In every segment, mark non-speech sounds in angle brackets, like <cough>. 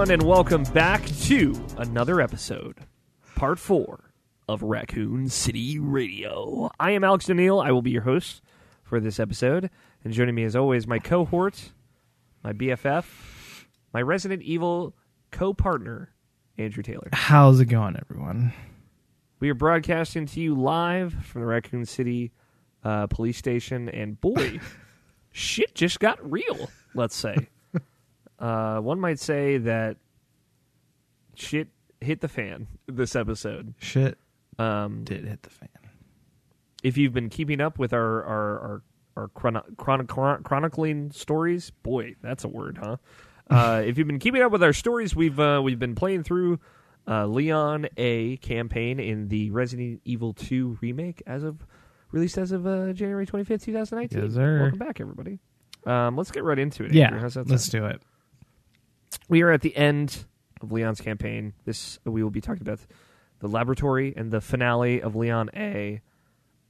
Everyone, and welcome back to another episode, part four of Raccoon City Radio. I am Alex Daniil. I will be your host for this episode, and joining me, as always, my cohort, my BFF, my Resident Evil co-partner, Andrew Taylor. How's it going, everyone? We are broadcasting to you live from the Raccoon City uh, police station, and boy, <laughs> shit just got real. Let's say. Uh, one might say that shit hit the fan this episode. Shit Um, did hit the fan. if you've been keeping up with our our our, our chrono, chrono, chronicling stories, boy, that's a word, huh? <laughs> Uh, if you've been keeping up with our stories, we've uh, we've been playing through uh, Leon A campaign in the Resident Evil 2 remake as of released as of uh, January 25th, 2019. Yes. Welcome back, everybody. Um, let's get right into it. Yeah, How's that let's sound? do it. We are at the end of Leon's campaign. This we will be talking about the laboratory and the finale of Leon A.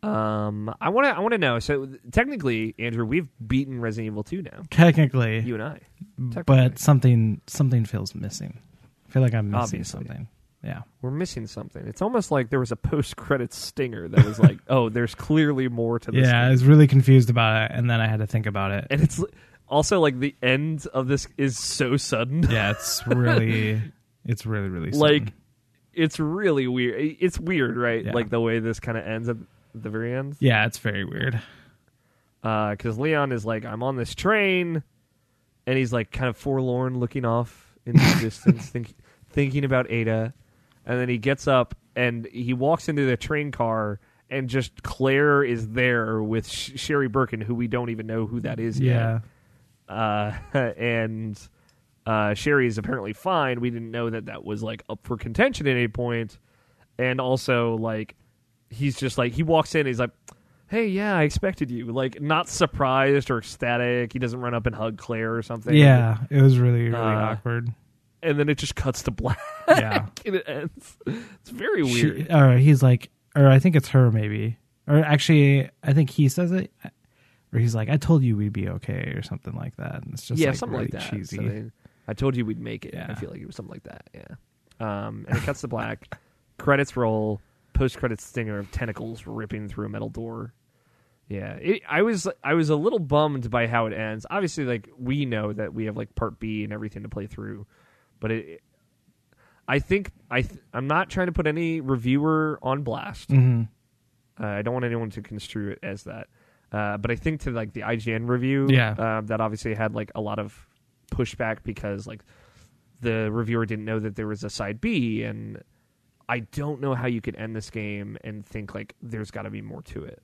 Um, I want to I want to know. So technically, Andrew, we've beaten Resident Evil 2 now. Technically, You and I. but something something feels missing. I feel like I'm missing Obviously. something. Yeah, We're missing something. It's almost like there was a post credit stinger that was like, <laughs> "Oh, there's clearly more to this." yeah. I was really confused about it, and then I had to think about it. and it's also like the end of this is so sudden. Yeah, it's <laughs> really, it's really, really like it's really weird. It's weird, right? Yeah. Like the way this kind of ends at the very end. yeah, it's very weird. Uh, because Leon is like, I'm on this train, and he's like kind of forlorn, looking off in the <laughs> distance, think, thinking about Ada, and then he gets up and he walks into the train car, and just Claire is there with Sh- Sherry Birkin, who we don't even know who that is Yeah, yet, uh, <laughs> and. Uh, Sherry is apparently fine. We didn't know that that was like up for contention at any point. and also like he's just like he walks in. He's like, "Hey, yeah, I expected you." Like not surprised or ecstatic. He doesn't run up and hug Claire or something. yeah. It was really, really Uh, awkward. and then it just cuts to black. <laughs> Yeah, and it ends. It's very She- weird. or he's like, or I think it's her maybe, or actually, I think he says it, or he's like, "I told you we'd be okay," or something like that. And it's just yeah, like something really like that. cheesy. So they- I told you we'd make it. I Yeah. feel like it was something like that. Yeah. Um, and it cuts to black. <laughs> credits roll. Post credits stinger of tentacles ripping through a metal door. Yeah, it, I was I was a little bummed by how it ends. Obviously, like we know that we have like part B and everything to play through, but it. I think I th- I'm not trying to put any reviewer on blast. hmm Uh, I don't want anyone to construe it as that. Uh, but I think to like the IGN review, Yeah. uh, that obviously had like a lot of pushback because like the reviewer didn't know that there was a side B, and I don't know how you could end this game and think like there's got to be more to it.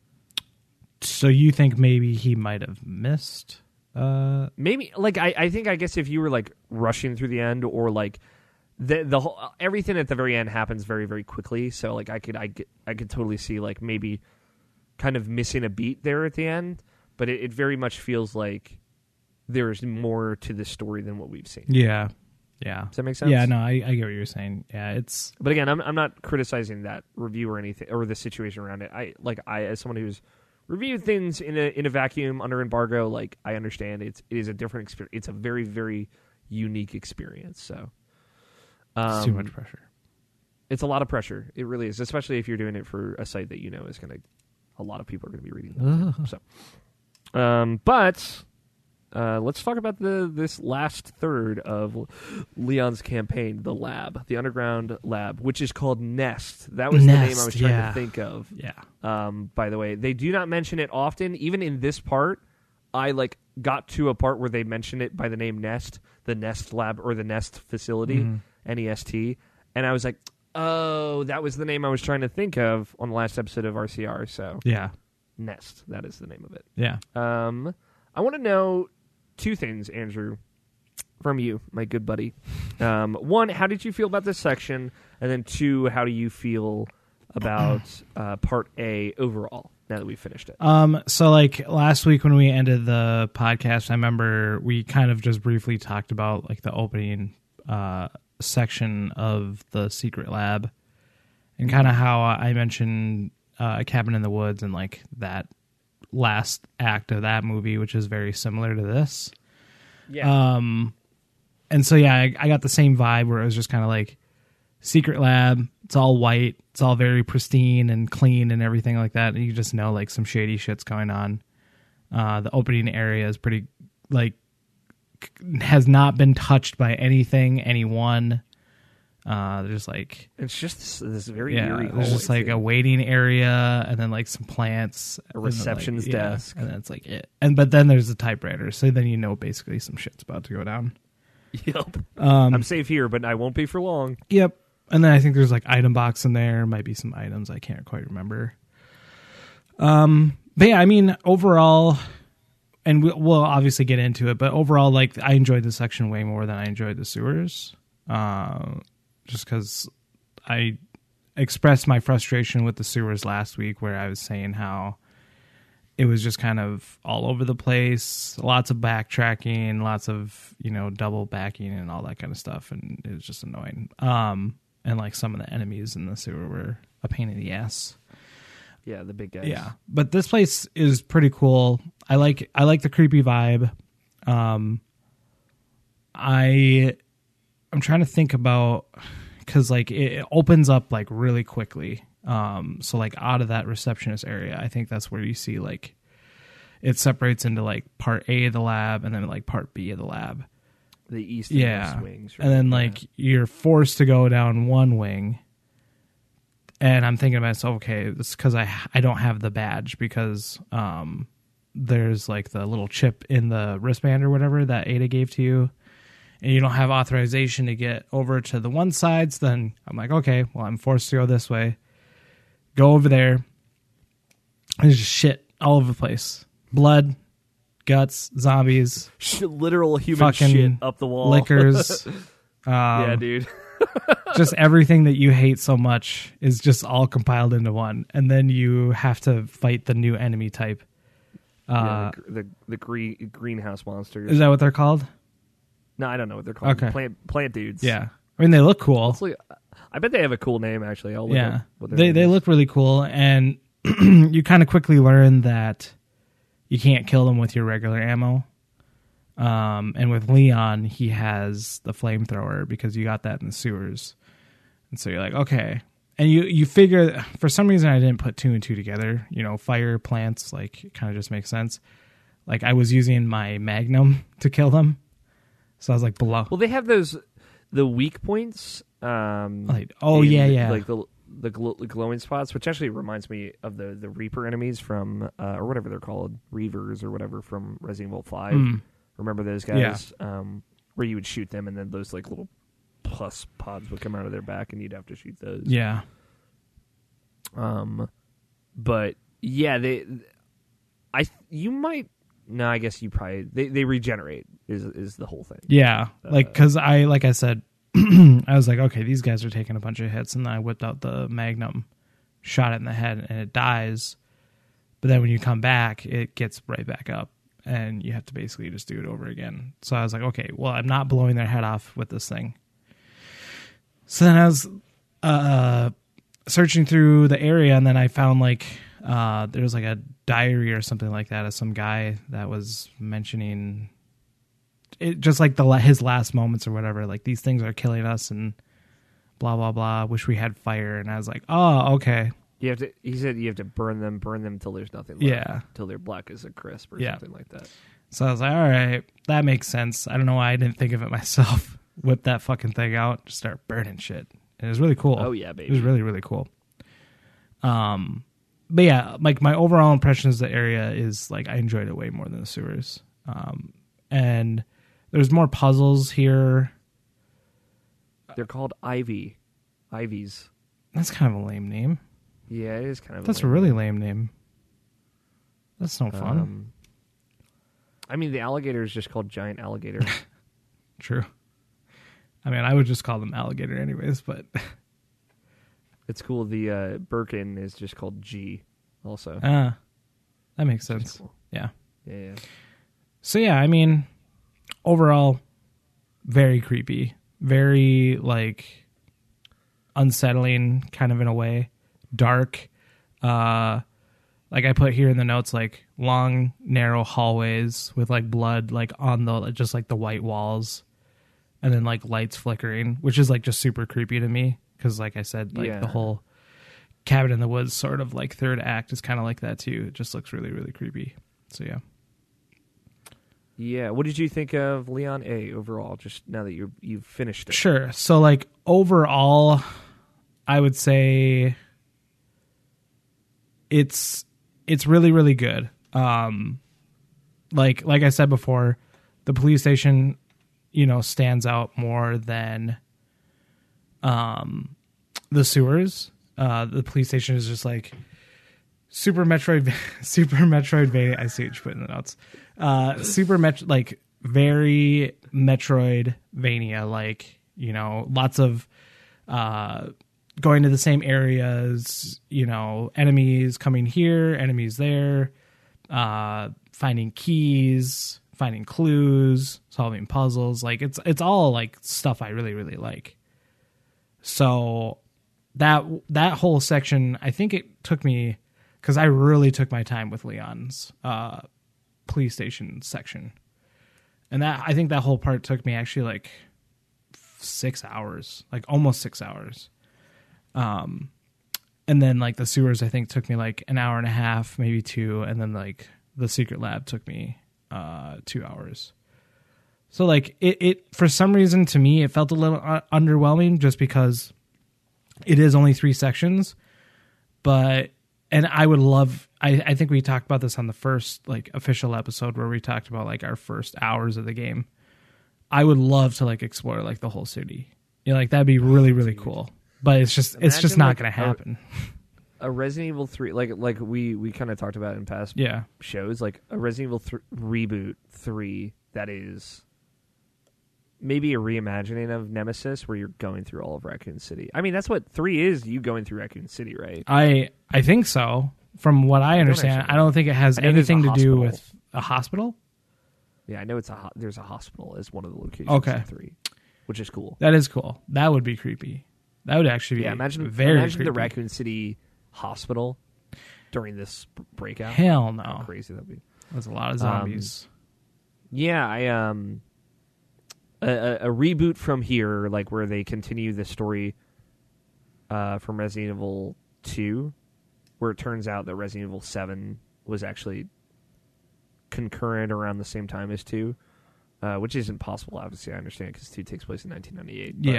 So you think maybe he might have missed? Uh, Maybe like I, I think I guess if you were like rushing through the end or like the the whole everything at the very end happens very very quickly, so like I could I get, I could totally see like maybe kind of missing a beat there at the end, but it, it very much feels like there's more to this story than what we've seen. yeah, yeah, Does that make sense? yeah. No, I, I get what you're saying. Yeah, it's But again, I'm I'm not criticizing that review or anything or the situation around it. I like I as someone who's reviewed things in a in a vacuum under embargo, like I understand it's it is a different experience. It's a very very unique experience. So it's too um, much pressure. It's a lot of pressure. It really is, especially if you're doing it for a site that you know is going to a lot of people are going to be reading. That <laughs> so, um, but uh, let's talk about the this last third of Leon's campaign, the lab, the underground lab, which is called Nest. That was the name I was trying yeah. to think of. Yeah, Um, by the way, they do not mention it often. Even in this part, I like got to a part where they mention it by the name Nest, the Nest lab or the Nest facility, Mhm. N E S T, and I was like, oh, that was the name I was trying to think of on the last episode of RCR. So yeah, Nest, that is the name of it. yeah. Um, I want to know two things, Andrew, from you, my good buddy. Um, one, how did you feel about this section? And then two, how do you feel about uh, part A overall now that we've finished it? Um, so like last week when we ended the podcast, I remember we kind of just briefly talked about like the opening uh section of the secret lab and kind of how I mentioned uh, a cabin in the woods and like that last act of that movie, which is very similar to this. Yeah. Um, and so yeah, I, I got the same vibe where it was just kind of like secret lab. It's all white. It's all very pristine and clean and everything like that. And you just know like some shady shit's going on. Uh, the opening area is pretty like has not been touched by anything, anyone. Uh, there's like It's just this, this very yeah, eerie. there's just like thing. a waiting area and then like some plants, A and then, like, receptionist yeah, desk. and that's like it. And but then there's the typewriter, so then you know basically some shit's about to go down. Yep. Um, I'm safe here, but I won't be for long. Yep. And then I think there's like item box in there. Might be some items I can't quite remember. Um, but yeah, I mean overall, and we- we'll obviously get into it. But overall, like I enjoyed the section way more than I enjoyed the sewers. Uh, just because I expressed my frustration with the sewers last week, where I was saying how it was just kind of all over the place, lots of backtracking, lots of you know double backing and all that kind of stuff, and it was just annoying. Um, and like some of the enemies in the sewer were a pain in the ass. Yeah, the big guys. Yeah, but this place is pretty cool. I like I like the creepy vibe. Um, I I'm trying to think about because like it, opens up like really quickly. Um, so like out of that receptionist area, I think that's where you see like it separates into like part A of the lab and then like part B of the lab. the east and Yeah, west wings. and then right? like you're forced to go down one wing and i'm thinking to myself okay it's because i i don't have the badge because um there's like the little chip in the wristband or whatever that ada gave to you and you don't have authorization to get over to the one sides then i'm like okay well i'm forced to go this way. Go over there. There's just shit all over the place. Blood guts zombies literal human shit up the wall. Lickers. <laughs> Um, yeah, dude. <laughs> just everything that you hate so much is just all compiled into one and then you have to fight the new enemy type uh yeah, the, the the green greenhouse monsters. is that what they're called no, I don't know what they're called. Okay. Plant plant dudes. yeah i mean they look cool Let's look- I bet they have a cool name. Actually, I'll look yeah what they they is. look really cool and <clears throat> you kind of quickly learn that you can't kill them with your regular ammo um and with leon he has the flamethrower because you got that in the sewers and so you're like okay and you you figure for some reason i didn't put two and two together you know fire plants like kind of just makes sense like i was using my magnum <laughs> to kill them so i was like below Well, they have those the weak points. Um, like oh in, yeah yeah like the the, gl- the glowing spots, which actually reminds me of the the Reaper enemies from uh, or whatever they're called, Reavers or whatever from Resident Evil Five. Mm. Remember those guys? Um, where you would shoot them, and then those like little plus pods would come out of their back, and you'd have to shoot those. yeah Um, but yeah, they, I you might no, I guess you probably they they regenerate is is the whole thing. Yeah, Uh, like because I like I said, <clears throat> I was like, okay, these guys are taking a bunch of hits, and then I whipped out the Magnum, shot it in the head, and it dies. But then when you come back, it gets right back up, and you have to basically just do it over again. So I was like, okay, well, I'm not blowing their head off with this thing. So then I was uh, searching through the area, and then I found like uh, there was like a diary or something like that of some guy that was mentioning it just like the his last moments or whatever like these things are killing us and blah blah blah wish we had fire and i was like oh okay You have to. He said you have to burn them, burn them until there's nothing left. Yeah. Until they're black as a crisp or Yeah. something like that. so i was like all right that makes sense i don't know why i didn't think of it <laughs> myself whip that fucking thing out just start burning shit and it was really cool Oh yeah, baby. it was really really cool um but yeah like my overall impression of the area is like i enjoyed it way more than the sewers um and there's more puzzles here They're called Ivy. Ivies. that's kind of a lame name Yeah, it is kind of. That's a lame really name. lame name. That's no fun. Um, I mean, the alligator is just called giant alligator. <laughs> True. I mean, I would just call them alligator anyways, but <laughs> it's cool. The uh, Birkin is just called G. Also, uh that makes sense. cool. Yeah. Yeah, yeah. So yeah, I mean, overall very creepy, very like unsettling kind of in a way, dark. Uh like I put here in the notes like long narrow hallways with like blood like on the just like the white walls and then like lights flickering, which is like just super creepy to me because, like I said, like Yeah. the whole cabin in the woods sort of like third act is kind of like that too. It just looks really really creepy. So yeah. Yeah. What did you think of Leon A overall? Just now that you you've finished it. Sure. So like overall, I would say it's it's really really good. Um like like I said before, the police station, you know, stands out more than um the sewers. Uh the police station is just like Super Metroid <laughs> Super Metroidvania I see what you put in the notes. Uh Super Met like very Metroidvania like, you know, lots of uh going to the same areas, you know, enemies coming here, enemies there, uh finding keys, finding clues, solving puzzles. Like it's it's all like stuff I really really like. So that that whole section, I think it took me cuz I really took my time with Leon's uh police station section. And that I think that whole part took me actually like 6 hours, like almost 6 hours. Um and then like the sewers I think took me like an hour and a half, maybe 2, and then like the secret lab took me uh 2 hours. So like it it for some reason to me it felt a little uh, underwhelming just because it is only 3 sections, but and I would love I, I think we talked about this on the first like official episode where we talked about like our first hours of the game. I would love to like explore like the whole city. You know, like that'd be really really cool. But it's just it's just not like, going to a- happen. <laughs> A Resident Evil three, like like we we kind of talked about in past yeah. shows, like a Resident Evil th- reboot three that is maybe a reimagining of Nemesis, where you're going through all of Raccoon City. I mean, that's what three is. You going through Raccoon City, right? I I think so. From what I understand, actually I don't think it has I know there's a anything to do hospital. with a hospital. Yeah, I know it's a ho- there's a hospital as one of the locations. Okay. in three, which is cool. That is cool. That would be creepy. That would actually be Yeah, imagine very imagine the. Raccoon City hospital during this breakout. Hell How no. crazy that'd be. There's a lot of Um, zombies. Yeah, I um a, a, a reboot from here, like where they continue the story uh, from Resident Evil Two, where it turns out that Resident Evil Seven was actually concurrent around the same time as Two, uh, which isn't possible. Obviously, I understand because Two takes place in 1998. but,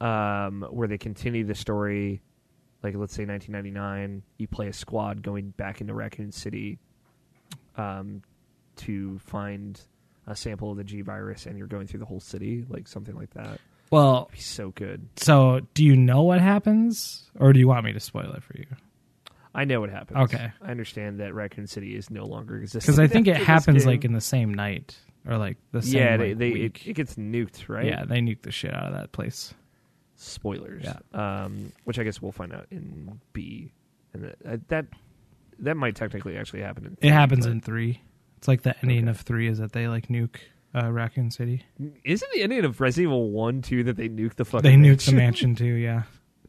yeah. um, where they continue the story, like let's say 1999, you play a squad going back into Raccoon City um, to find a sample of the G virus, and you're going through the whole city, like something like that. Well, It'd be so good. so do you know what happens, or do you want me to spoil it for you? I know what happens. Okay. I understand that Raccoon City is no longer existing. Because I think it <laughs> happens like in the same night or like the same. yeah, they, like, they it, it gets nuked, right? Yeah, they nuke the shit out of that place. Spoilers. Yeah. Um, which I guess we'll find out in B, and that uh, that, that might technically actually happen. In It happens but- in three. It's like the ending Okay. of three is that they like nuke uh, Raccoon City. Isn't the ending of Resident Evil One too that they nuke the fucking They nuke the mansion? mansion <laughs> too. Yeah,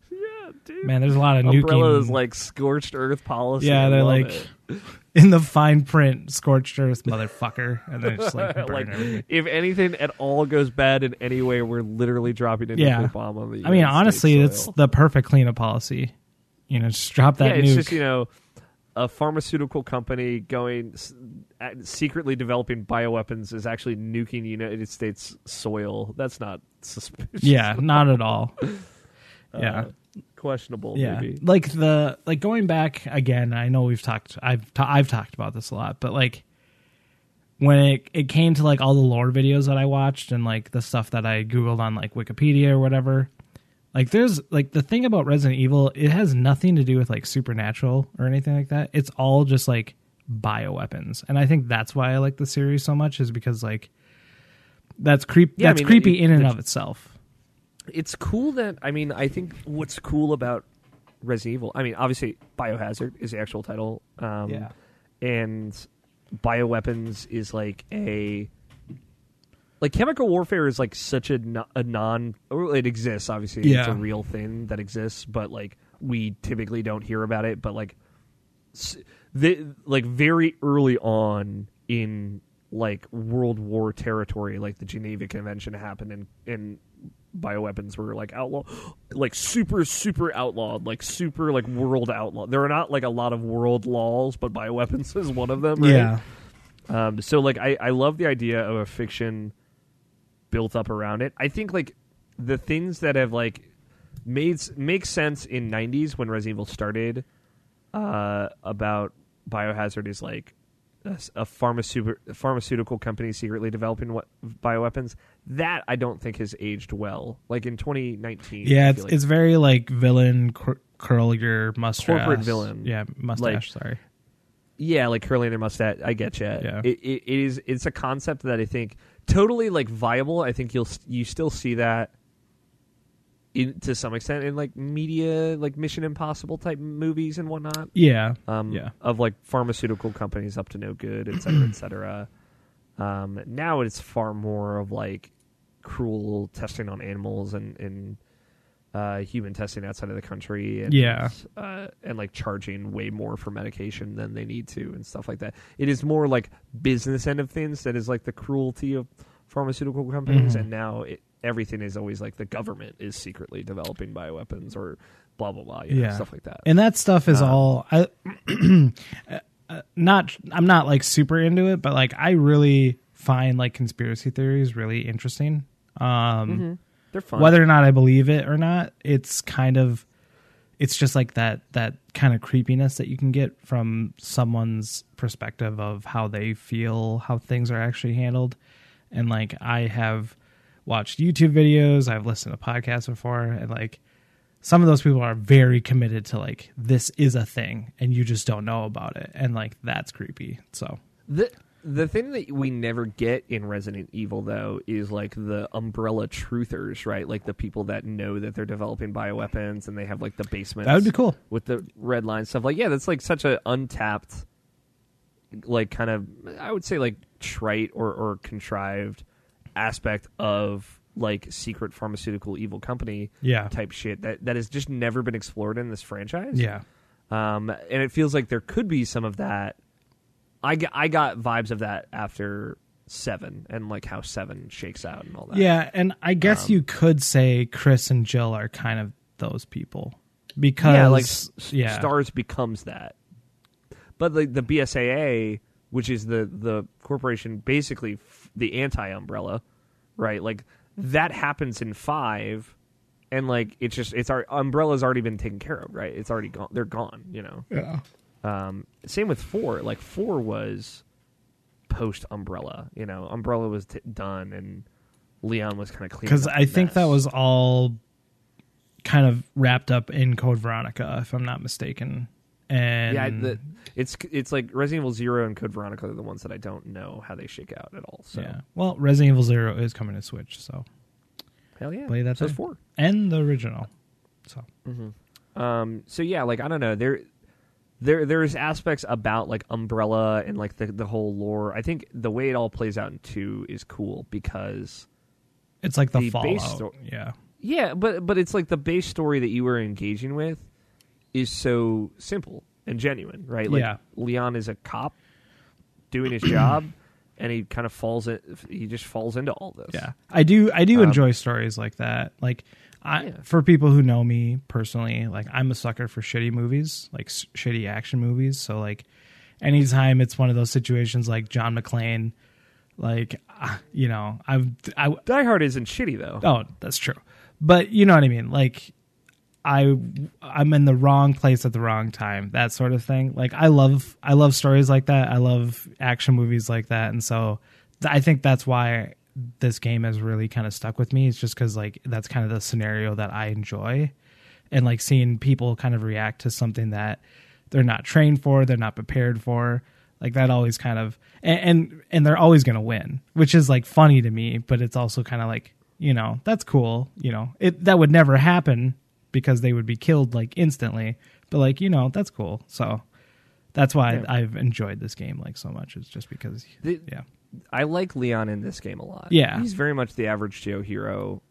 yeah, dude. man. There's a lot of Umbrella's nuking. like scorched earth policy. Yeah, they're like, it. <laughs> in the fine print, scorched earth, motherfucker, and then just like <laughs> Like, everything. if anything at all goes bad in any way, we're literally dropping a Yeah. nuclear bomb on the. United I mean, honestly, States it's soil. the perfect cleanup policy. You know, just drop that yeah. It's just you know, a pharmaceutical company going secretly developing bioweapons is actually nuking United States soil. That's not <laughs> suspicious. yeah, not at all. <laughs> Uh, yeah. Questionable. yeah, maybe. like the like going back again. I know we've talked. I've ta- I've talked about this a lot, but like when it it came to like all the lore videos that I watched and like the stuff that I googled on like Wikipedia or whatever. Like there's like the thing about Resident Evil, it has nothing to do with like supernatural or anything like that. It's all just like bioweapons. And I think that's why I like the series so much is because like that's creep Yeah, I that's mean, creepy it- in and of itself. It's cool that I mean I think what's cool about Resident Evil. I mean, obviously, Biohazard is the actual title. Um, and bioweapons is like a like chemical warfare is like such a, no- a non it exists obviously it's a real thing that exists but like we typically don't hear about it but like the like very early on in like World War territory, like the Geneva Convention happened in in bioweapons were like outlaw, like super super outlawed, like super like world outlaw. There are not like a lot of world laws, but bioweapons <laughs> is one of them. Right? Yeah. Um, so like I, I love the idea of a fiction built up around it. I think like the things that have like made make sense in '90s when Resident Evil started uh, about biohazard is like a, a pharmaceutical pharmaceutical company secretly developing what bioweapons. That I don't think has aged well. Like in 2019, Yeah, it's like- it's very like villain cur- curl your mustache. Corporate villain. Yeah, mustache. sorry. Yeah, like curling their mustache. I get you. Yeah. It, it, it is. It's a concept that I think totally like viable. I think you'll you still see that in to some extent in like media, like Mission Impossible type movies and whatnot. Yeah, Um, Yeah. Of like pharmaceutical companies up to no good, et cetera, et cetera. Um, now it's far more of like cruel testing on animals and and uh, human testing outside of the country. And, Yeah. uh, and like charging way more for medication than they need to and stuff like that. It is more like business end of things that is like the cruelty of pharmaceutical companies, Mhm. and now it, everything is always like the government is secretly developing bioweapons or blah blah blah, you know, Yeah. stuff like that. and that stuff is Um, all. I <clears throat> uh, not. I'm not like super into it, but like I really find like conspiracy theories really interesting. Um, Mhm. They're fun. whether or not I believe it or not, it's kind of it's just like that that kind of creepiness that you can get from someone's perspective of how they feel how things are actually handled. And like I have watched YouTube videos, I've listened to podcasts before and like some of those people are very committed to like this is a thing and you just don't know about it and like that's creepy. So The the thing that we never get in Resident Evil though is like the umbrella truthers, right? Like the people that know that they're developing bioweapons and they have like the basement that would be cool. with the red line stuff. Like yeah, that's like such a untapped like kind of I would say like trite or or contrived aspect of like secret pharmaceutical evil company Yeah. type shit that that has just never been explored in this franchise. Yeah. Um, and it feels like there could be some of that. I I got vibes of that after seven and like how seven shakes out and all that. Yeah, and I guess Um, you could say Chris and Jill are kind of those people because yeah, like yeah, Stars becomes that. But the the BSAA, which is the the corporation, basically the anti umbrella, right? Like that happens in five, and like it's just it's our umbrella's already been taken care of, right? It's already gone. They're gone, you know. yeah, Um, same with four. Like four was post Umbrella. You know, Umbrella was t- done, and Leon was kind of clean. because I think that was all kind of wrapped up in Code Veronica, if I'm not mistaken. And yeah. The, it's it's like Resident Evil Zero and Code Veronica are the ones that I don't know how they shake out at all. So yeah, well, Resident Evil Zero is coming to Switch, so hell yeah, Play that So four. and the original, so Um, so yeah, like I don't know, there, there, there's aspects about like Umbrella and like the the whole lore. I think the way it all plays out in two is cool because it's like the, The base Fallout. sto- yeah, Yeah, but but it's like the base story that you were engaging with is so simple and genuine, right? Like Yeah. Leon is a cop doing his job, <clears throat> and he kind of falls in. He just falls into all this. Yeah, I do. I do Um, enjoy stories like that. Like, I Yeah. for people who know me personally, like I'm a sucker for shitty movies, like shitty action movies. So like, anytime it's one of those situations like John McClane, like ah, you know, I I Die Hard isn't shitty though. oh that's true, but you know what I mean. Like, I I'm in the wrong place at the wrong time, that sort of thing. Like I love I love stories like that. I love action movies like that, and so I think that's why this game has really kind of stuck with me. It's just because like that's kind of the scenario that I enjoy, and like seeing people kind of react to something that they're not trained for, they're not prepared for. Like that always kind of and and, and they're always gonna win, which is like funny to me, but it's also kind of like you know that's cool. You know it that would never happen because they would be killed like instantly. But like you know that's cool. So that's why Yeah. I've enjoyed this game like so much. It's just because The- yeah I like Leon in this game a lot. Yeah. he's very much the average Joe hero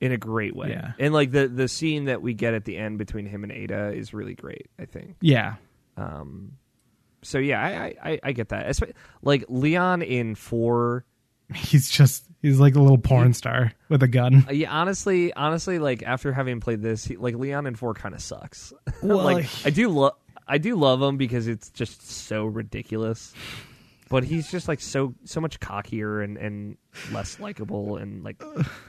in a great way. Yeah. and like the the scene that we get at the end between him and Ada is really great. I think. yeah Um, so yeah, I I, I get that. Like Leon in four. <laughs> He's just he's like a little porn star with a gun. uh, Yeah, honestly, honestly, like after having played this, he, like Leon in four kind of sucks. <laughs> Well, like I do love I do love him because it's just so ridiculous. But he's just like so so much cockier and, and less likable and like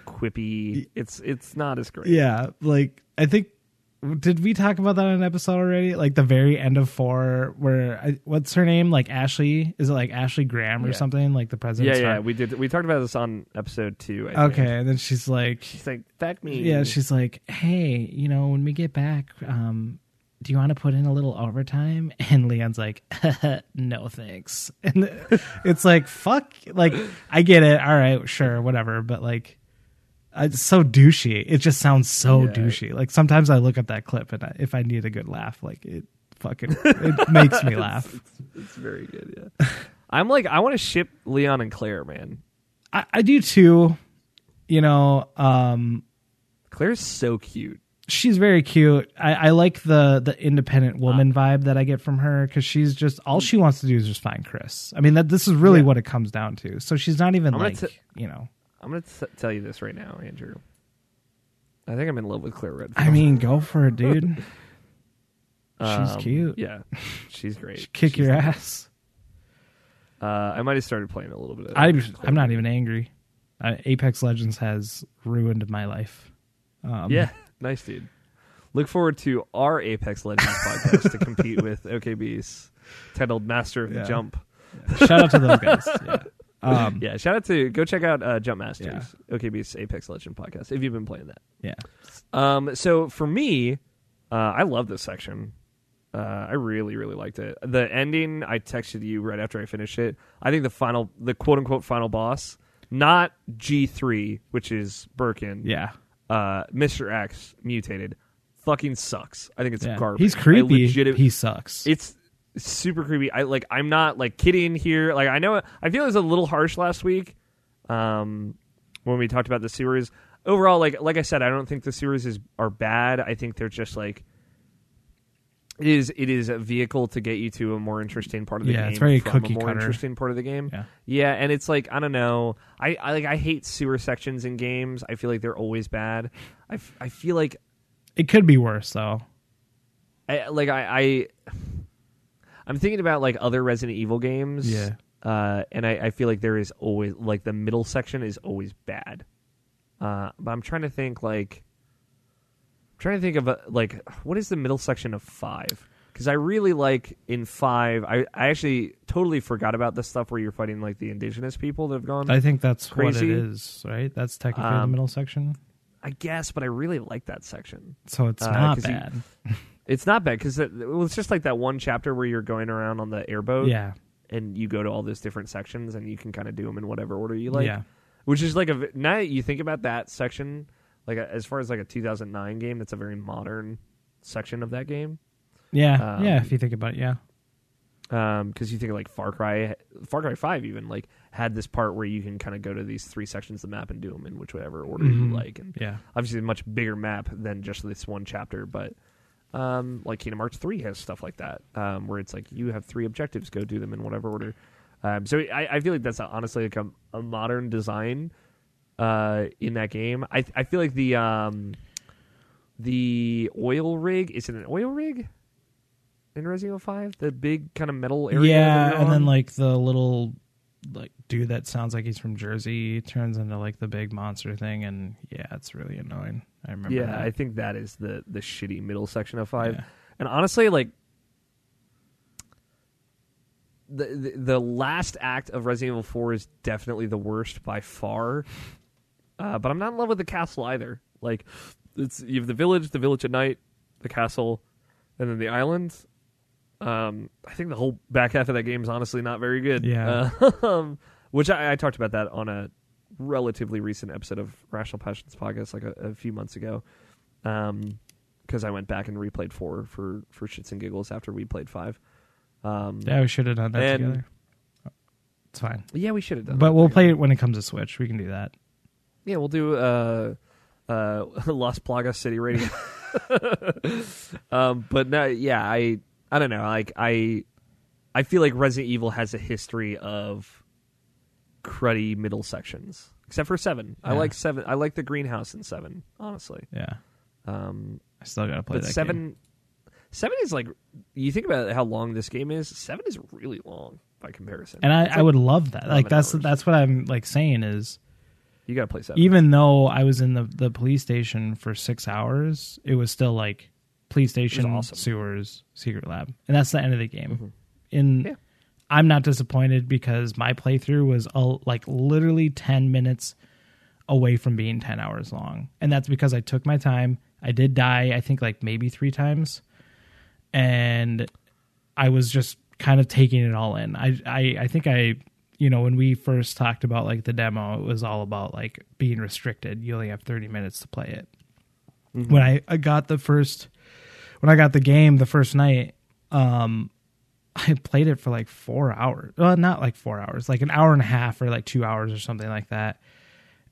quippy. <sighs> It's it's not as great. Yeah, like I think did we talk about that on an episode already? Like the very end of four, where I, what's her name? Like Ashley? Is it like Ashley Graham or Yeah. something? Like the president? Yeah, yeah, we did. We talked about this on episode two. I think. Okay, and then she's like, she's like, "Fuck me." yeah, she's like, hey, you know, when we get back, um, do you want to put in a little overtime? <laughs> And Leon's like, <laughs> no, thanks. <laughs> And it's like, fuck, like I get it. All right, sure, whatever. But like, it's so douchey. It just sounds so Yeah. douchey. Like sometimes I look at that clip and I, if I need a good laugh, like it fucking it <laughs> makes me laugh. it's very good. Yeah, I'm like, I want to ship Leon and Claire, man. I, I do too. You know, um, Claire's so cute. she's very cute. I, I like the the independent woman vibe that I get from her because she's just all she wants to do is just find Chris. I mean that this is really Yeah. what it comes down to. So she's not even I'm like t- you know. I'm gonna t- tell you this right now, Andrew. I think I'm in love with Claire Redfield. I mean, go for it, dude. <laughs> she's Um, cute. Yeah, she's great. Kick She's your ass. Uh, I might have started playing a little bit. Of I'm I'm not even angry. Uh, Apex Legends has ruined my life. Um, Yeah, <laughs> nice dude. Look forward to our Apex Legends <laughs> podcast to compete with OKB's titled Master of the Yeah. Jump. Shout out to those guys. Yeah. Um, <laughs> Yeah, shout out to go check out uh, Jump Masters, OKB's Apex Legend podcast if you've been playing that. yeah. Um, so for me, uh, I love this section. Uh, I really, really liked it. The ending, I texted you right after I finished it. I think the final, the quote unquote final boss, not G three, which is Birkin, Yeah. uh, Mister X mutated, fucking sucks. I think it's yeah. garbage. He's creepy. legit- he sucks. it's super creepy. I like. I'm not like kidding here. Like I know. I feel it was a little harsh last week, um, when we talked about the series. Overall, like like I said, I don't think the series is are bad. I think they're just like. It is. It is a vehicle to get you to a more interesting part of the game. Yeah, game. it's very cookie a more cutter. interesting part of the game. yeah. Yeah, and it's like I don't know. I, I like I hate sewer sections in games. I feel like they're always bad. I, f- I feel like It could be worse though. I, like I, I I'm thinking about like other Resident Evil games. Yeah. Uh, and I, I feel like there is always like the middle section is always bad. Uh, but I'm trying to think like I'm trying to think of a, like what is the middle section of five? Because I really like in five. I, I actually totally forgot about the stuff where you're fighting like the indigenous people that have gone. I think that's Crazy. what it is, right? That's technically the Um, middle section. I guess, but I really like that section. So it's uh, not 'cause you- bad. <laughs> It's not bad because it, it was just like that one chapter where you're going around on the airboat. yeah. and you go to all those different sections and you can kind of do them in whatever order you like. yeah. Which is like a now you think about that section, like a, as far as like a 2009 game, that's a very modern section of that game. Yeah. Um, yeah, if you think about it, yeah. Um, because you think of like Far Cry, Far Cry Five even like had this part where you can kind of go to these three sections of the map and do them in whichever order Mhm. you like, and Yeah. obviously a much bigger map than just this one chapter, but. Um, like Kingdom Hearts three has stuff like that, um, where it's like you have three objectives, go do them in whatever order. Um, so I, I feel like that's honestly like a, a modern design uh, in that game. I I feel like the um, the oil rig is it an oil rig in Resident Evil Five? The big kind of metal area. Yeah, and then like the little like dude that sounds like he's from Jersey turns into like the big monster thing and yeah, it's really annoying. I remember yeah, that. I think that is the the shitty middle section of Five. Yeah. And honestly, like the, the the last act of Resident Evil Four is definitely the worst by far. Uh, but I'm not in love with the castle either. Like, it's you have the village, the village at night, the castle, and then the island. Um, I think the whole back half of that game is honestly not very good. Yeah. Uh, <laughs> um, which I, I talked about that on a relatively recent episode of Rational Passions podcast, like a, a few months ago. Um, because I went back and replayed four for for shits and giggles after we played five. Um, Yeah, we should have done that And- together. It's fine. yeah, we should have done. That. But we'll together. play it when it comes to Switch. We can do that. Yeah, we'll do uh, uh, <laughs> Las Plagas City Radio. <laughs> um, but no, yeah, I I don't know. Like I I feel like Resident Evil has a history of cruddy middle sections, except for seven. I like seven. I like the greenhouse in seven, honestly. Yeah, Um, I still gotta play but that. seven, game. seven is like you think about how long this game is. Seven is really long by comparison. and I, It's I would love that. Like that's hours. that's what I'm like saying is you gotta play seven. even though I was in the the police station for six hours, it was still like police station, awesome. sewers, secret lab, and that's the end of the game. Mhm. In Yeah. I'm not disappointed because my playthrough was uh, like literally ten minutes away from being ten hours long, and that's because I took my time. I did die, I think like maybe three times, and I was just kind of taking it all in. I I I think I you know when we first talked about like the demo, it was all about like being restricted. You only have 30 minutes to play it. When I, I got the first when I got the game the first night, um I played it for like 4 hours. Well, not like 4 hours, like an hour and a half or like 2 hours or something like that.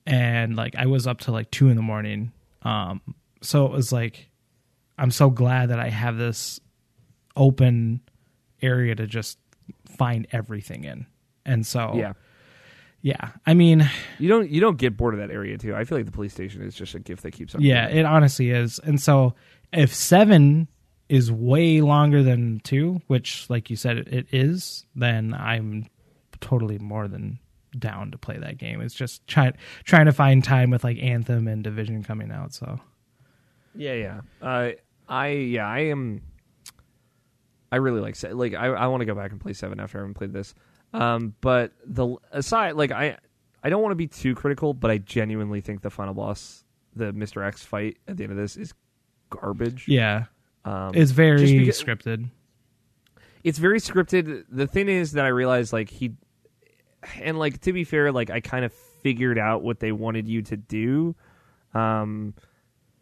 And like I was up to like 2 in the morning. Um so it was like I'm so glad that I have this open area to just find everything in. And so yeah, yeah. I mean, you don't you don't get bored of that area too. I feel like the police station is just a gift that keeps on. yeah, it honestly is. And so if 7 is way longer than 2, which like you said it is, then I'm totally more than down to play that game. It's just trying trying to find time with like Anthem and Division coming out, so Yeah, yeah. Uh, I yeah, I am. I really like like I I want to go back and play seven after having played this. Um, but the aside like I I don't want to be too critical, but I genuinely think the final boss, the Mister X fight at the end of this, is garbage. yeah. Um, It's very because- scripted. it's very scripted. The thing is that I realized like he and like to be fair, like I kind of figured out what they wanted you to do. Um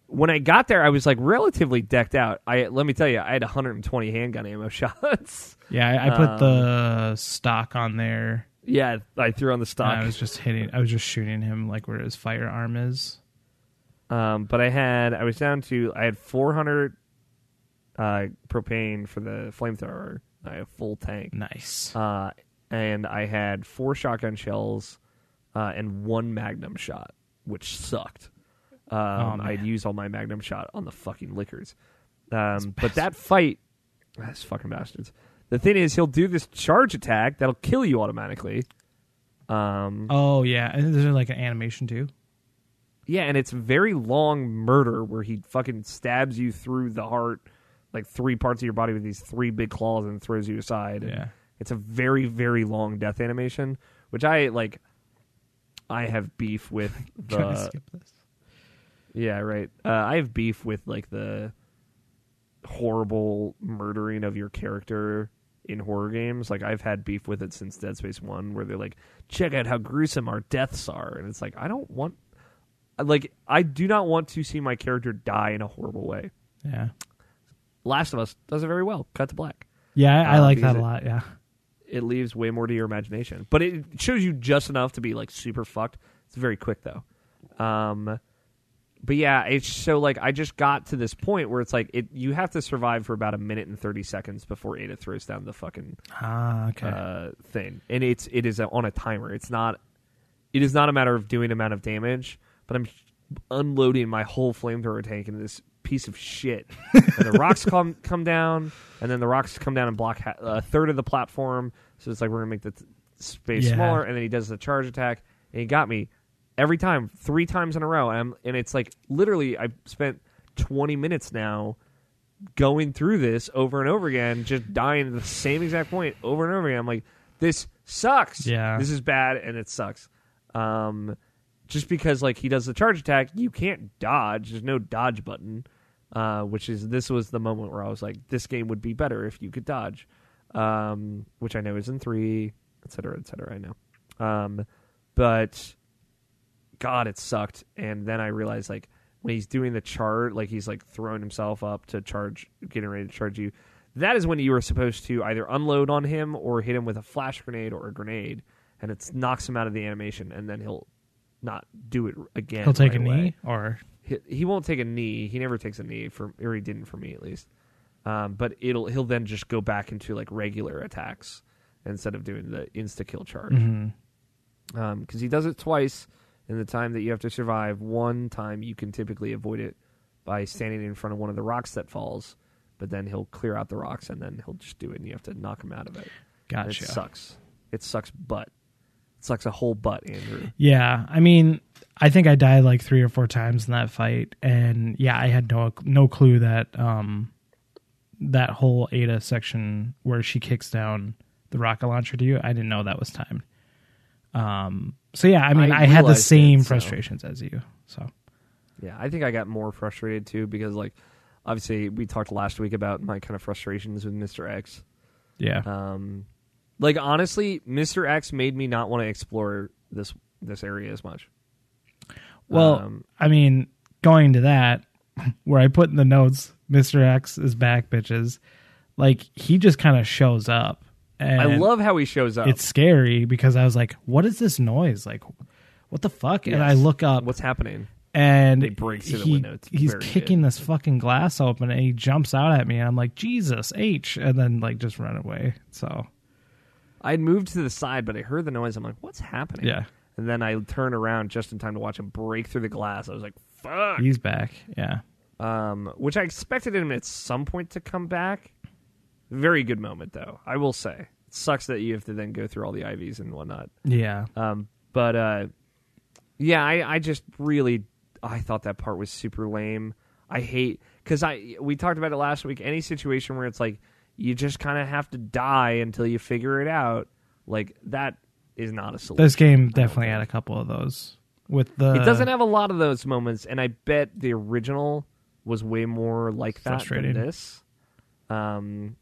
when I got there I was like relatively decked out. I let me tell you, I had 120 handgun ammo <laughs> shots. Yeah, I, I put Um, the stock on there. yeah, I threw on the stock. I was just hitting. I was just shooting him like where his firearm is. Um, but I had I was down to I had 400 uh, propane for the flamethrower. I have full tank. Nice. uh, and I had four shotgun shells uh, and one magnum shot, which sucked. Um, Oh. I'd used all my magnum shot on the fucking Lickers. Um, but that fight, that's fucking bastards. The thing is, he'll do this charge attack that'll kill you automatically. Um, Oh yeah, and there's like an animation too. Yeah, and it's very long murder where he fucking stabs you through the heart, like three parts of your body with these three big claws and throws you aside. Yeah. It's a very, very long death animation, which I like. I have beef with <laughs> the skip this. yeah right. Uh, I have beef with like the horrible murdering of your character in horror games. Like I've had beef with it since Dead Space One, where they're like, "Check out how gruesome our deaths are," and it's like I don't want, like I do not want to see my character die in a horrible way. Yeah. Last of Us does it very well. Cut to black. Yeah, I, I Uh, like that a lot. Yeah. it leaves way more to your imagination. But it shows you just enough to be like super fucked. It's very quick though. Um but yeah, it's so like I just got to this point where it's like it you have to survive for about a minute and 30 seconds before Ada throws down the fucking Ah, okay. uh thing. And it's it is on a timer. It's not it is not a matter of doing amount of damage, but I'm unloading my whole flamethrower tank into this piece of shit. <laughs> and the rocks come come down, and then the rocks come down and block ha- a third of the platform. So it's like we're gonna make the t- space Yeah. smaller, and then he does the charge attack, and he got me every time, three times in a row. And, and it's like literally, I spent 20 minutes now going through this over and over again, just dying at the same exact point over and over again. I'm like, this sucks. Yeah. this is bad, and it sucks. Um, just because like he does the charge attack, you can't dodge. There's no dodge button. Uh, which is this was the moment where I was like, this game would be better if you could dodge. Um, which I know is in three, et cetera, et cetera. I know. Um, but God, it sucked. And then I realized like when he's doing the charge, like he's like throwing himself up to charge, getting ready to charge you. That is when you were supposed to either unload on him or hit him with a flash grenade or a grenade, and it knocks him out of the animation, and then he'll not do it again. He'll take right a away. knee or He, he won't take a knee. He never takes a knee for, or he didn't for me at least. Um, but it'll he'll then just go back into like regular attacks instead of doing the insta kill charge. Mm-hmm. because he does it twice in the time that you have to survive. One time you can typically avoid it by standing in front of one of the rocks that falls, but then he'll clear out the rocks and then he'll just do it, and you have to knock him out of it. And Gotcha. It sucks. It sucks butt. Sucks a whole butt, Andrew. Yeah, I mean, I think I died like three or four times in that fight, and yeah, I had no no clue that um that whole Ada section where she kicks down the rocket launcher to you, I didn't know that was timed. Um, so yeah, I mean, I I, had the realized it, same so- frustrations as you. So Yeah, I think I got more frustrated too because, like, obviously we talked last week about my kind of frustrations with Mister X. yeah, Um, like honestly, Mister X made me not want to explore this this area as much. well, Um, I mean, going to that <laughs> where I put in the notes, Mister X is back, bitches. Like he just kind of shows up. And I love how he shows up. it's scary because I was like, "What is this noise? Like, what the fuck?" And I look up, What's happening? and He breaks through the he- window. It's he's kicking this fucking glass open, and he jumps out at me, and I'm like, "Jesus H!" And then like just run away. So I'd moved to the side, but I heard the noise. I'm like, "What's happening?" yeah, And then I turn around just in time to watch him break through the glass. I was like, "Fuck!" he's back. Yeah, Um, which I expected him at some point to come back. Very good moment, though. I will say, it sucks that you have to then go through all the IVs and whatnot. yeah, Um, but uh, yeah, I, I just really I thought that part was super lame. I hate because I we talked about it last week. Any situation where it's like you just kind of have to die until you figure it out, like that is not a solution. this game definitely had a couple of those with the. it doesn't have a lot of those moments, and I bet the original was way more like that than this. Um,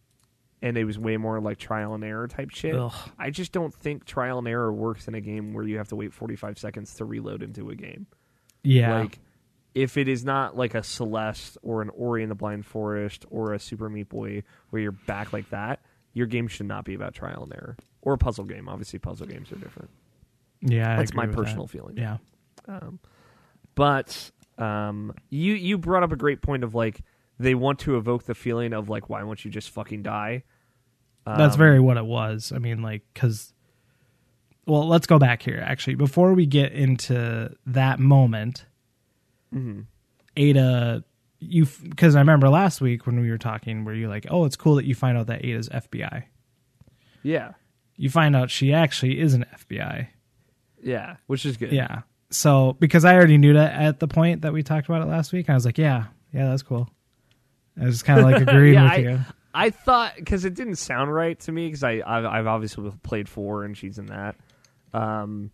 and it was way more like trial and error type shit. Ugh. I just don't think trial and error works in a game where you have to wait 45 seconds to reload into a game. Yeah, Like, if it is not like a Celeste or an Ori in the Blind Forest or a Super Meat Boy where you're back like that, your game should not be about trial and error. Or a puzzle game. Obviously, puzzle games are different. yeah, I That's my with that. personal feeling. Yeah, Um, but um, you you brought up a great point of like they want to evoke the feeling of like why won't you just fucking die? That's Um, very what it was. I mean, like, because, well, let's go back here. Actually, before we get into that moment, mhm. Ada, you because I remember last week when we were talking, where you're like, "Oh, it's cool that you find out that Ada's FBI." Yeah, You find out she actually is an FBI. yeah, which is good. Yeah. So because I already knew that at the point that we talked about it last week, I was like, "Yeah, yeah, that's cool." I was kind of like <laughs> agreeing Yeah, with I- you. I thought because it didn't sound right to me because I I've, I've obviously played four and she's in that, um,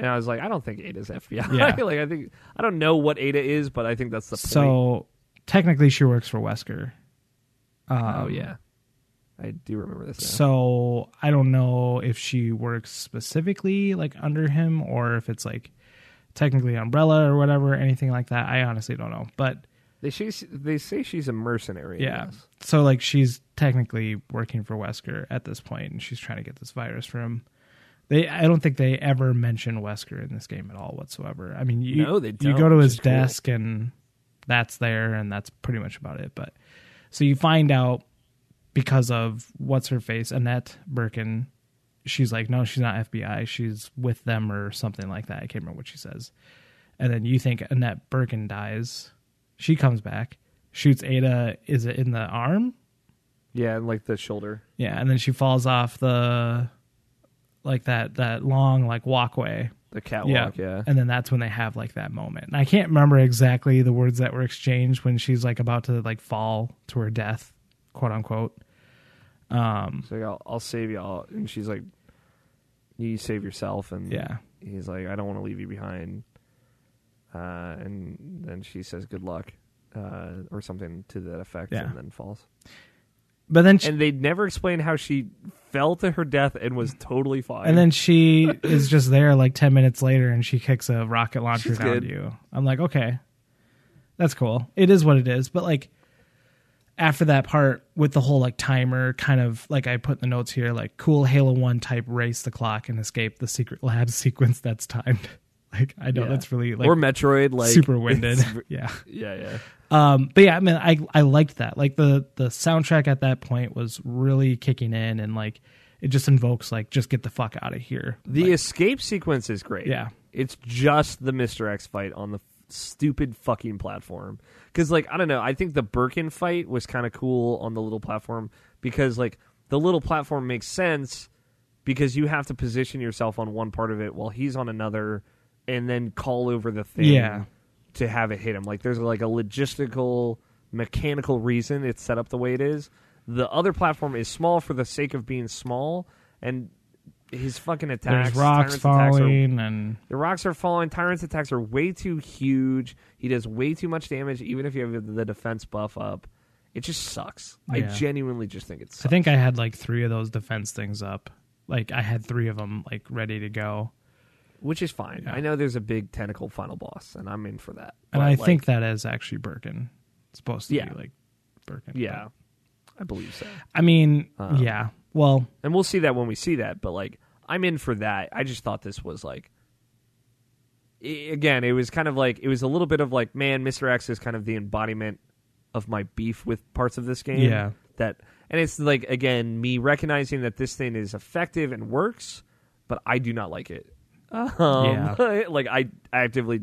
and I was like I don't think Ada's FBI. <laughs> Yeah. like I think I don't know what Ada is, but I think that's the point. So technically, she works for Wesker. Um, oh yeah, I do remember this. Now. So I don't know if she works specifically like under him or if it's like technically Umbrella or whatever, anything like that. I honestly don't know. But they she's, they say she's a mercenary. yeah. yes. So like she's technically working for Wesker at this point and she's trying to get this virus from him. They I don't think they ever mention Wesker in this game at all whatsoever. I mean you No, they you don't, go to his is cool. desk and that's there and that's pretty much about it. But so you find out because of what's her face, Annette Birkin, she's like, no, she's not FBI. She's with them or something like that. I can't remember what she says. And then you think Annette Birkin dies. She comes back, shoots Ada. Is it in the arm? Yeah, like the shoulder. Yeah, and then she falls off the like that that long like walkway. The catwalk, yeah. And then that's when they have like that moment. And I can't remember exactly the words that were exchanged when she's like about to like fall to her death, quote unquote. Um So like, I'll, I'll save y'all, and she's like, "You save yourself," and yeah. he's like, "I don't want to leave you behind." Uh, and then she says, "Good luck," uh, or something to that effect, Yeah. and then falls. But then she, And they never explain how she fell to her death and was totally fine. and then she is just there like 10 minutes later and she kicks a rocket launcher She's down good. you. I'm like, "Okay. That's cool. It is what it is." But like after that part with the whole like timer kind of like I put in the notes here like cool Halo 1 type race the clock and escape the secret lab <laughs> sequence that's timed. <laughs> like I know Yeah. that's really like or Metroid, like super winded. <laughs> yeah. Yeah, yeah. Um, but yeah, I mean, I I liked that. Like the the soundtrack at that point was really kicking in, and like it just invokes like just get the fuck out of here. The Like, escape sequence is great. Yeah. It's just the Mr. X fight on the f- stupid fucking platform. Because, like, I don't know. I think the Birkin fight was kind of cool on the little platform because, like, the little platform makes sense because you have to position yourself on one part of it while he's on another and then call over the thing Yeah. to have it hit him. Like, there's like a logistical, mechanical reason it's set up the way it is. The other platform is small for the sake of being small, and his fucking attacks. there's rocks attacks are- falling, and the rocks are falling. Tyrant's attacks are way too huge. He does way too much damage, even if you have the defense buff up. It just sucks. I genuinely just think it sucks. I think I had like three of those defense things up. Like I had three of them like ready to go, which is fine. Yeah. I know there's a big tentacle final boss, and I'm in for that. and I like, think that is actually Birkin. It's supposed to Yeah. be like Birkin. yeah, I believe so. I mean, Um, yeah. Well, And we'll see that when we see that. But like, I'm in for that. I just thought this was like. Again, it was kind of like it was a little bit of like, man, Mr. X is kind of the embodiment of my beef with parts of this game. Yeah. That and it's like again me recognizing that this thing is effective and works, but I do not like it. Um, Yeah. <laughs> like I actively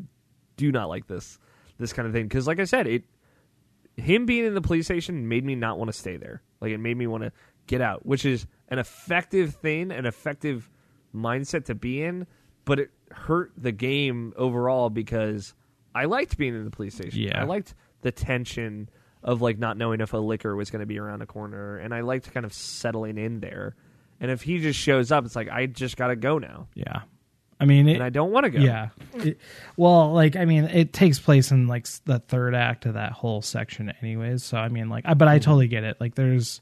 do not like this this kind of thing because, like I said, it him being in the police station made me not want to stay there. Like it made me want to get out, which is an effective thing, an effective mindset to be in, but it hurt the game overall because I liked being in the police station. Yeah. I liked the tension of like not knowing if a Licker was going to be around the corner, and I liked kind of settling in there. And if he just shows up, it's like I just got to go now, yeah. I mean, it, and I don't want to go. Yeah. It- well, like I mean, it takes place in like the third act of that whole section, anyways. So I mean, like, I, but I mm-hmm. totally get it. Like, there's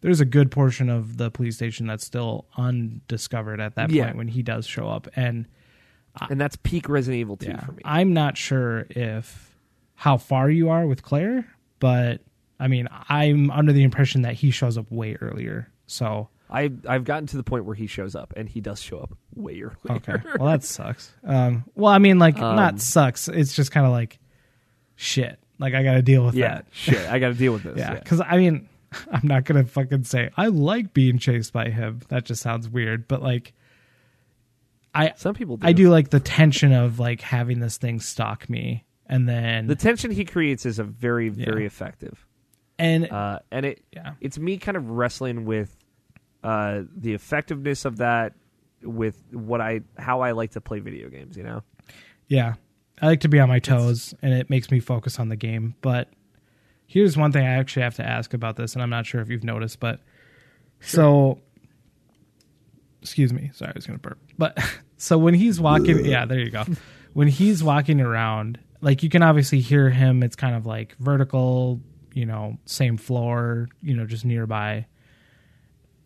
there's a good portion of the police station that's still undiscovered at that Yeah. point when he does show up, and and that's peak Resident Evil Two yeah, for me. I'm not sure if how far you are with Claire, but I mean, I'm under the impression that he shows up way earlier. So I I've gotten to the point where he shows up, and he does show up way early. Okay. <laughs> Well, that sucks. Um, well, I mean, like, Um, not sucks. It's just kind of like, shit. Like, I got to deal with yeah, that. shit, I got to deal with <laughs> this. Yeah. yeah. Because, I mean, <laughs> I'm not going to fucking say, I like being chased by him. That just sounds weird. But, like, I, Some people do. I do like the tension of, like, having this thing stalk me. And then, The tension he creates is a very very Yeah. effective, and, uh, and it yeah. it's me kind of wrestling with uh, the effectiveness of that with what I how I like to play video games. You know, Yeah. I like to be on my toes and it makes me focus on the game. But here's one thing I actually have to ask about this, and I'm not sure if you've noticed, but so excuse me, sorry, I was gonna burp. But <laughs> so when he's walking yeah, there you go. When he's walking around, like you can obviously hear him, it's kind of like vertical, you know, same floor, you know, just nearby.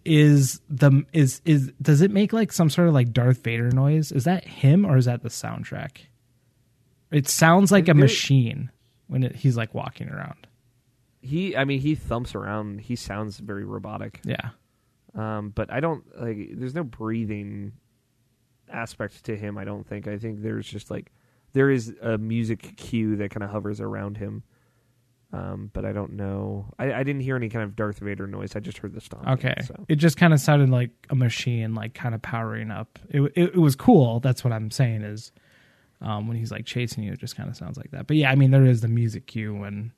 Is the is is does it make like some sort of like Darth Vader noise? Is that him or is that the soundtrack? It sounds like a machine when it, he's like walking around. he I mean he thumps around. He sounds very robotic. Yeah. Um, but I don't like. There's no breathing aspect to him. I don't think. I think there's just like there is a music cue that kind of hovers around him. Um, but I don't know. I, I didn't hear any kind of Darth Vader noise. I just heard the stomp. Okay. So It just kind of sounded like a machine, like kind of powering up. It, it it was cool. That's what I'm saying is, um, when he's like chasing you, it just kind of sounds like that. But yeah, I mean, there is the music cue when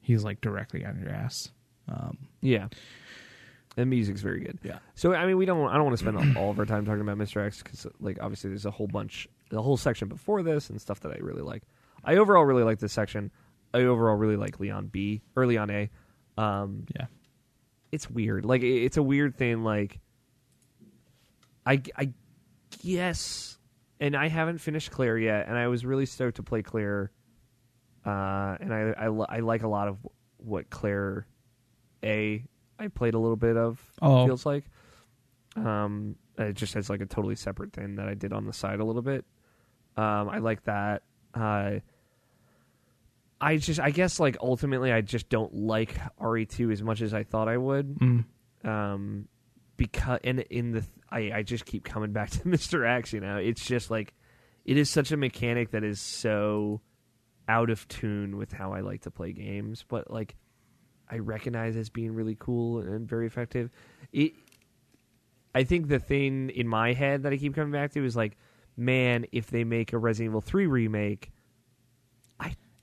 he's like directly on your ass. Um, yeah, the music's very good. Yeah. So I mean, we don't. I don't want to spend all of our time talking about Mr. X because, like, obviously, there's a whole bunch, the whole section before this and stuff that I really like. I overall really like this section. I overall really like Leon B or Leon A. Um, yeah. it's weird. Like it- it's a weird thing. Like I I guess, and I haven't finished Claire yet, and I was really stoked to play Claire. Uh, and I I, I like a lot of what Claire A I played a little bit of. Oh. feels like. Um, it just has like a totally separate thing that I did on the side a little bit. Um, I like that. Uh, I just, I guess, like ultimately, I just don't like RE2 as much as I thought I would. Mm. Um, because and in the, I, I just keep coming back <laughs> to Mr. X. You know, it's just like it is such a mechanic that is so out of tune with how I like to play games, but like I recognize as being really cool and very effective. It I think the thing in my head that I keep coming back to is like, man, if they make a Resident Evil 3 remake,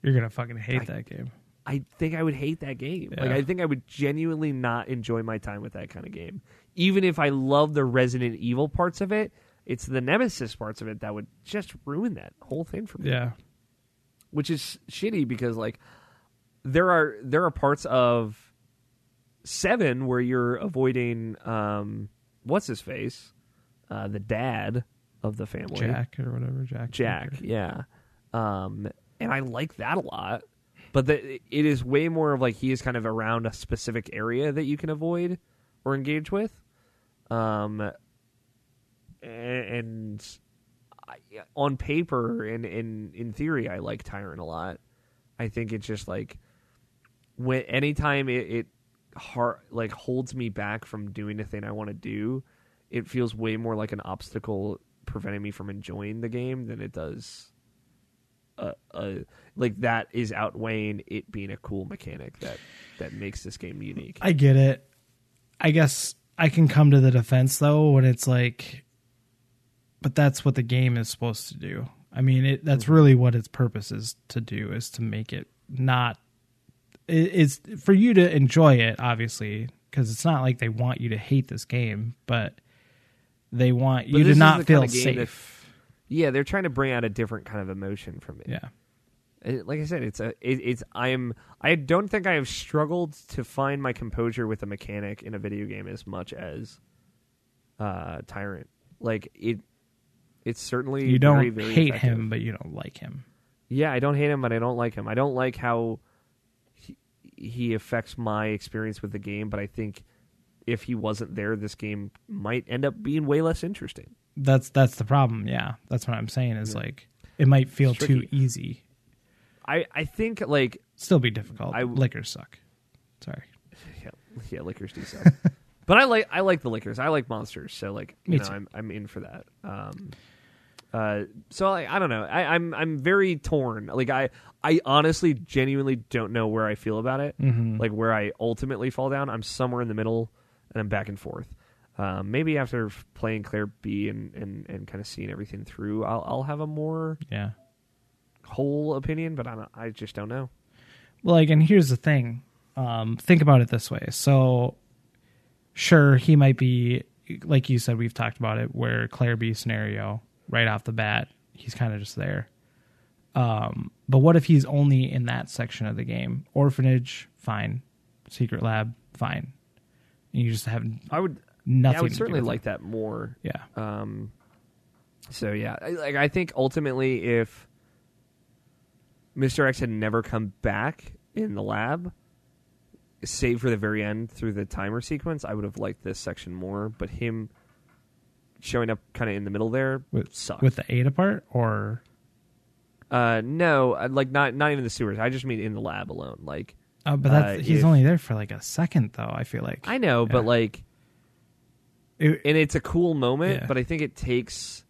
You're gonna fucking hate I- that game. I think I would hate that game. Like I think I would genuinely not enjoy my time with that kind of game. Even if I love the Resident Evil parts of it, it's the Nemesis parts of it that would just ruin that whole thing for me. Yeah. Which is shitty because like there are there are parts of 7 where you're avoiding um what's his face? Uh the dad of the family. Jack or whatever. Jack. Jack, Baker. yeah. Um, and I like that a lot. But the, it is way more of like he is kind of around a specific area that you can avoid or engage with. Um, and I, on paper and in in theory, I like Tyrant a lot. I think it's just like when anytime it, it har like holds me back from doing the thing I want to do, it feels way more like an obstacle preventing me from enjoying the game than it does. Uh, uh, like that is outweighing it being a cool mechanic that that makes this game unique. I get it. I guess I can come to the defense though when it's like, but that's what the game is supposed to do. I mean, it, that's really what its purpose is to do is to make it not. It, it's for you to enjoy it, obviously, because it's not like they want you to hate this game, but they want But you to not feel kind of safe. Yeah, they're trying to bring out a different kind of emotion from it. yeah, It- like I said, it's a it, it's I am I don't think I have struggled to find my composure with a mechanic in a video game as much as uh Tyrant. Like it it's certainly you don't very, very hate effective. him, but you don't like him. Yeah, I don't hate him, but I don't like him. I don't like how he, he affects my experience with the game, but I think if he wasn't there, this game might end up being way less interesting. That's that's the problem. Yeah, that's what I'm saying. Is Yeah. like it might feel too easy. I, I think like Still be difficult. I- Lickers suck. Sorry. <laughs> yeah, yeah, Lickers do suck. <laughs> but I like I like the Lickers. I like monsters, so like you Me know too. I'm I'm in for that. Um, uh, so like, I don't know. I, I'm I'm very torn. Like I I honestly genuinely don't know where I feel about it. Mm-hmm. Like where I ultimately fall down. I'm somewhere in the middle, and I'm back and forth. Um, maybe after playing Claire B and, and, and kind of seeing everything through, I'll I'll have a more yeah. whole opinion. But I don't, I just don't know. Well, like, and here's the thing. Um, think about it this way. So, sure, he might be like you said. We've talked about it where Claire B scenario right off the bat, he's kind of just there. Um, but what if he's only in that section of the game? Orphanage, fine. Secret lab, fine. And you just have I would nothing. yeah, I would certainly like that more. Yeah. Um, so yeah, I, like I think ultimately, if Mister X had never come back in the lab, save for the very end through the timer sequence, I would have liked this section more. But him showing up kind of in the middle there With- sucked. with the Ada part, or uh, no, uh, like not not even the sewers. I just mean in the lab alone. Like uh, but that's Uh, he's if- only there for like a second, though. I feel like I know, but like, It- and it's a cool moment, Yeah. but I think it takes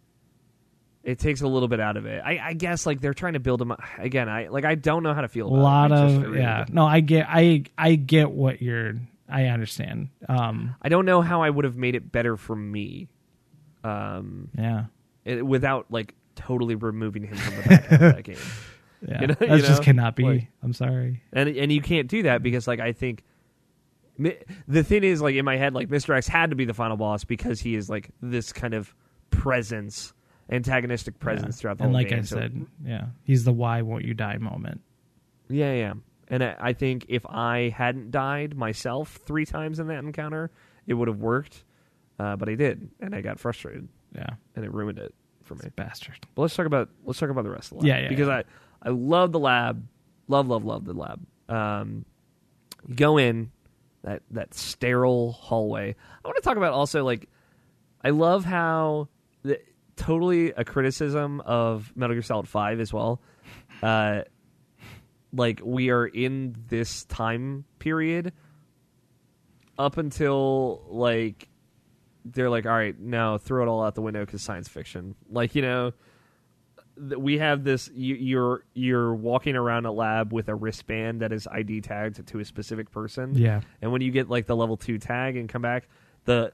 it takes a little bit out of it. I, I guess like they're trying to build him again. I like I don't know how to feel. a lot it. I just- I of really yeah. don't. No, I get I I get what you're. I understand. Um, I don't know how I would have made it better for me, um, yeah, it, without like totally removing him from the back of that <laughs> game. yeah. You know- that you just cannot be. Like- I'm sorry. and and you can't do that because like I think the thing is like in my head like Mr. X had to be the final boss because he is like this kind of presence, antagonistic presence Yeah. throughout the game. and whole like game. I So- said, yeah, he's the "Why won't you die" moment. yeah, yeah. And I, I think if I hadn't died myself three times in that encounter, it would have worked. Uh, but I did, and I got frustrated, Yeah, and it ruined it for me. bastard. But let's talk about let's talk about the rest of the lab. Yeah, yeah, Because yeah. I I love the lab, love love love the lab. Um, you go in that that sterile hallway. I want to talk about also like I love how the, totally a criticism of Metal Gear Solid Five as well. Uh, like we are in this time period up until like they're like, all right, now throw it all out the window because science fiction. Like you know, we have this. You, you're you're walking around a lab with a wristband that is ID tagged to a specific person. Yeah. And when you get like the level two tag and come back, the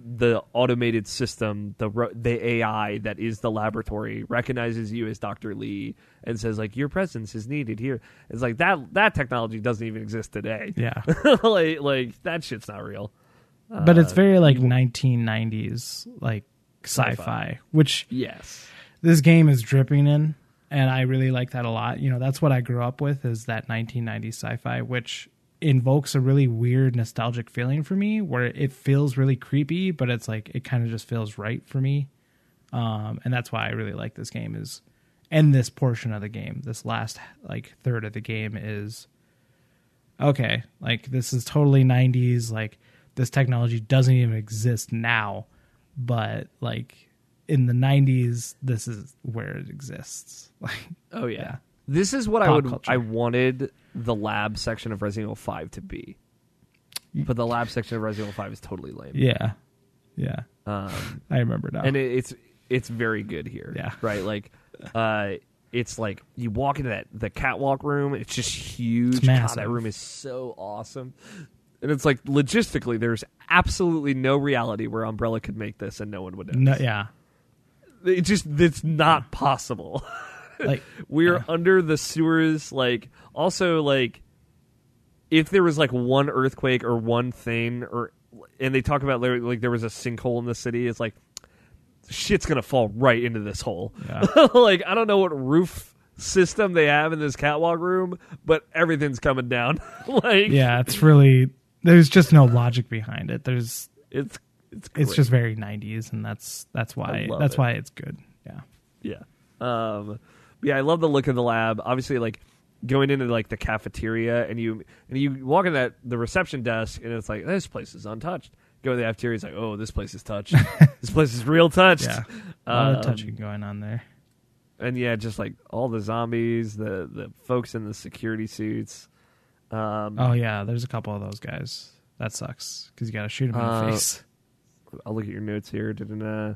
the automated system, the the AI that is the laboratory recognizes you as Dr. Lee and says like your presence is needed here. It's like that that technology doesn't even exist today. Yeah. <laughs> like like that shit's not real. but it's Uh, very like 1990s like sci-fi, Sci-fi. which Yes. This game is dripping in and I really like that a lot. You know, that's what I grew up with is that 1990s sci-fi which invokes a really weird nostalgic feeling for me where it feels really creepy but it's like it kind of just feels right for me. Um and that's why I really like this game is and this portion of the game, this last like third of the game is okay, like this is totally 90s like this technology doesn't even exist now, but like in the 90s this is where it exists. <laughs> Like Oh yeah. Yeah. This is what I Pop would culture. I wanted the lab section of Resident Evil 5 to be. But the lab section of Resident Evil 5 is totally lame. yeah. Yeah. Um <laughs> I remember now. and it, it's it's very good here. Yeah. Right? Like uh it's like you walk into that the catwalk room, it's just huge. It's God, that room is so awesome. And it's like logistically there's absolutely no reality where Umbrella could make this and no one would know. no, yeah. It just it's not possible. <laughs> Like <laughs> We're Yeah. under the sewers. Like, also, like, if there was like one earthquake or one thing, or and they talk about like, like there was a sinkhole in the city, it's like shit's gonna fall right into this hole. Yeah. <laughs> like, I don't know what roof system they have in this catwalk room, but everything's coming down. like, yeah, it's really there's just no logic behind it. There's it's it's it's just very 90s and that's that's why that's it. why it's good. Yeah. Yeah. Um yeah, I love the look of the lab. Obviously like going into like the cafeteria and you and you walk in that the reception desk and it's like this place is untouched. Go to the cafeteria, it's like, oh, this place is touched. <laughs> this place is real touched. Yeah. A lot Um, of touching going on there. And yeah, just like all the zombies, the the folks in the security suits. Um Oh yeah, there's a couple of those guys. That sucks because you got to shoot him in Uh, the face. I'll look at your notes here. Da-da-da.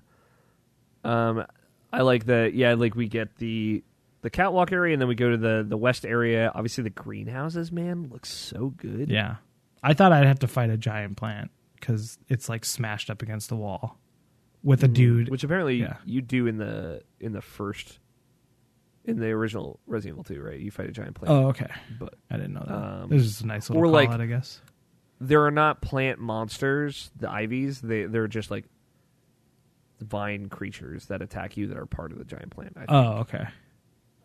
Um, I like the yeah, like we get the the catwalk area, and then we go to the the west area. Obviously, the greenhouses, man, looks so good. Yeah, I thought I'd have to fight a giant plant because it's like smashed up against the wall with a dude. which apparently Yeah. you do in the in the first in the original Resident Evil 2, right? You fight a giant plant, oh, okay. but I didn't know that. Um, this is a nice little or like- out, I guess. There are not plant monsters. The ivies, they they're just like vine creatures that attack you that are part of the giant plant. I. Oh, okay.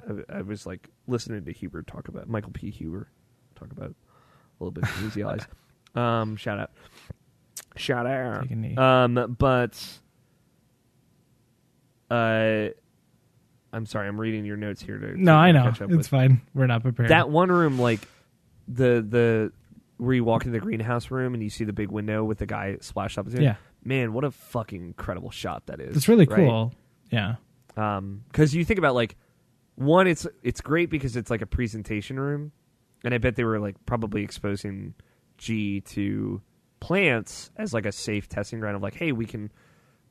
I, I was like listening to Huber talk about Michael P. Huber talk about a little bit of Easy Eyes. <laughs> Um, shout out, shout out. Take a knee. Um, but uh, I'm sorry, I'm reading your notes here to, to no, I know catch up it's with fine. We're not prepared. that one room. Like the the where you walk into the greenhouse room and you see the big window with the guy splashed up. yeah, man, what a fucking incredible shot that is. it's really right? cool. Yeah, Um, because you think about like one, it's it's great because it's like a presentation room, and I bet they were like probably exposing G to plants as like a safe testing ground of like, hey, we can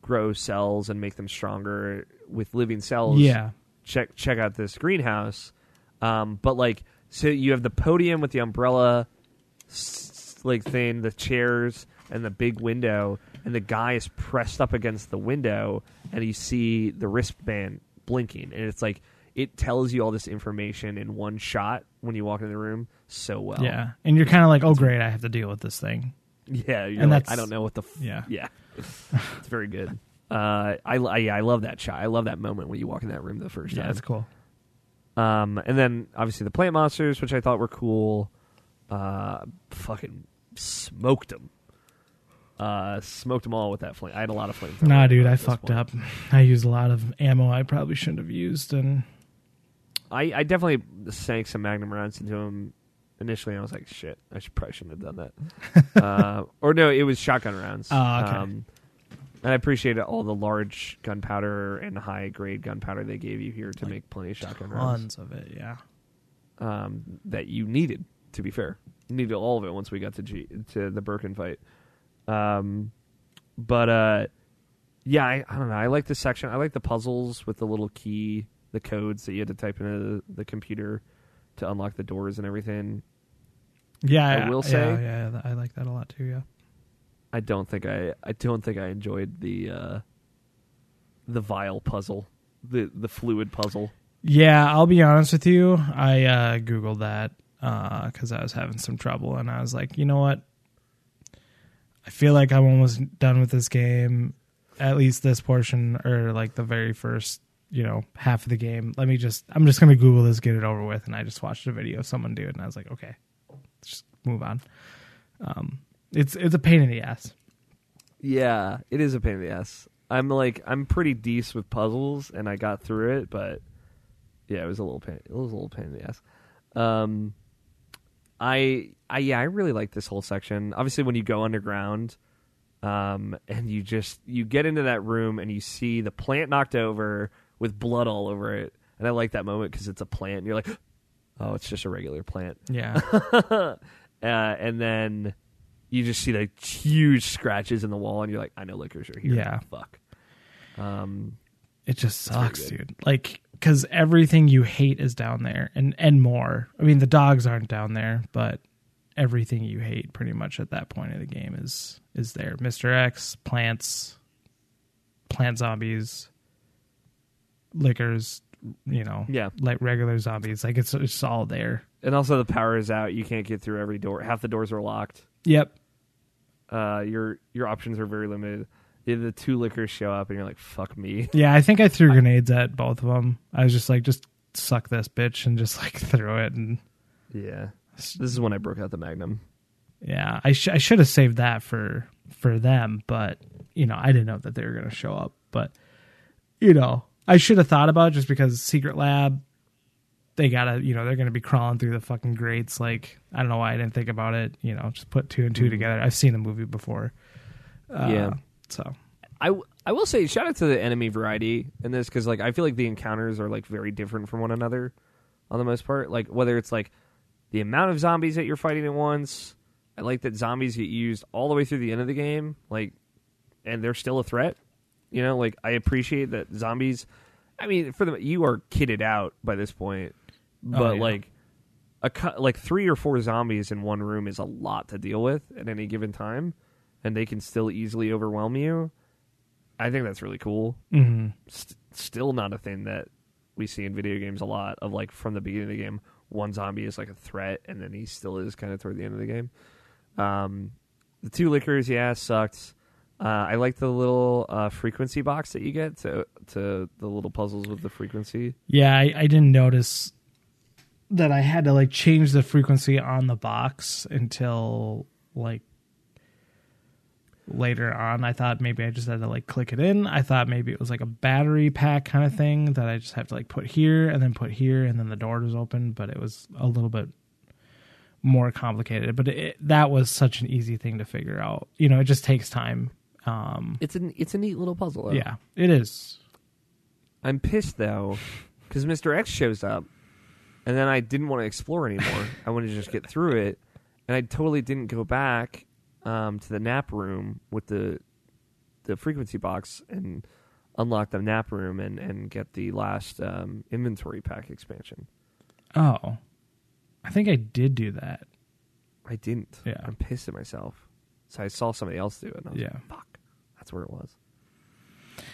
grow cells and make them stronger with living cells. yeah, check check out this greenhouse. Um, but like, so you have the podium with the umbrella, like thing, the chairs, and the big window, and the guy is pressed up against the window, and you see the wristband blinking, and it's like it tells you all this information in one shot when you walk in the room so well. yeah. And you're kind of like, oh great, I have to deal with this thing. yeah. You're And like, that's- I don't know what the f- Yeah. yeah. it's very good. Uh, I, I yeah, I love that shot. I love that moment when you walk in that room the first Yeah, time. That's cool. Um, and then obviously the plant monsters, which I thought were cool. Uh, fucking smoked them. Uh, smoked them all with that flame. I had a lot of flame. Nah, dude, I fucked up. I used a lot of ammo I probably shouldn't have used, and I, I definitely sank some magnum rounds into him initially. I was like, shit, I should probably shouldn't have done that. <laughs> uh, or no, it was shotgun rounds. Oh, okay. Um, and I appreciated all the large gunpowder and high grade gunpowder they gave you here to Like make plenty of shotgun rounds. tons of it. Yeah, um, that you needed. To be fair, needed all of it once we got to G to the Birkin fight. Um, but uh, Yeah, I, I don't know. I like the section. I like the puzzles with the little key, the codes that you had to type into the, the computer to unlock the doors and everything. Yeah, I will say- yeah, yeah, I like that a lot too. Yeah. I don't think I I don't think I enjoyed the uh the vial puzzle, the the fluid puzzle. Yeah, I'll be honest with you. I uh, googled that because I was having some trouble, and I was like, you know what? I feel like I'm almost done with this game, at least this portion, or like the very first, you know, half of the game. Let me just, I'm just gonna Google this, get it over with, and I just watched a video of someone do it, and I was like, okay, just move on. Um, it's it's a pain in the ass. Yeah, it is a pain in the ass. I'm like I'm pretty decent with puzzles, and I got through it, but yeah, it was a little pain. It was a little pain in the ass. Um, I, I yeah, I really like this whole section. Obviously, when you go underground, um, and you just you get into that room and you see the plant knocked over with blood all over it, and I like that moment because it's a plant. And you're like, <gasps> oh, it's just a regular plant. Yeah, <laughs> uh, and then you just see like huge scratches in the wall, and you're like, I know Lickers are here. Yeah. fuck. Um, It just sucks, dude. Like, because everything you hate is down there, and and more. I mean, the dogs aren't down there, but everything you hate, pretty much at that point of the game, is is there. Mister X, plants, plant zombies, Lickers. You know, yeah, like regular zombies. Like it's it's all there. and also the power is out. You can't get through every door. Half the doors are locked. Yep. Uh, your your options are very limited. The, the two Lickers show up, and you're like, fuck me. <laughs> Yeah, I think I threw grenades at both of them. I was just like, just suck this bitch, and just like <laughs> throw it and. Yeah, this is when I broke out the Magnum. Yeah, I sh- I should have saved that for for them, but you know I didn't know that they were going to show up. But you know I should have thought about it just because Secret Lab, they gotta you know they're going to be crawling through the fucking grates. Like I don't know why I didn't think about it. You know, just put two and 2 Mhm. together. I've seen the movie before. Uh, Yeah. So I, w- I will say shout out to the enemy variety in this because like I feel like the encounters are like very different from one another on the most part. Like whether it's like the amount of zombies that you're fighting at once. I like that zombies get used all the way through the end of the game, like, and they're still a threat. You know, like I appreciate that zombies. I mean, for the you are kitted out by this point, oh, but Oh, yeah. like a like three or four zombies in one room is a lot to deal with at any given time, and they can still easily overwhelm you. I think that's really cool. mhm. St- still not a thing that we see in video games a lot of like from the beginning of the game, one zombie is like a threat, and then he still is kind of toward the end of the game. Um, the two Lickers, yeah, sucked. Uh, I like the little uh, frequency box that you get to to the little puzzles with the frequency. yeah, I, I didn't notice that I had to like change the frequency on the box until like later on. I thought maybe I just had to like click it in. I thought maybe it was like a battery pack kind of thing that I just have to like put here and then put here and then the door was open, but it was a little bit more complicated. But it, that was such an easy thing to figure out. You know, it just takes time. Um, It's an it's a neat little puzzle. Though. yeah, it is. I'm pissed though, because Mr. X shows up, and then I didn't want to explore anymore. I wanted to just get through it, and I totally didn't go back um, to the nap room with the the frequency box and unlock the nap room and, and get the last um, inventory pack expansion. Oh, I think I did do that. I didn't. Yeah. I'm pissed at myself. So I saw somebody else do it, and I was Yeah. like, "Fuck, that's where it was."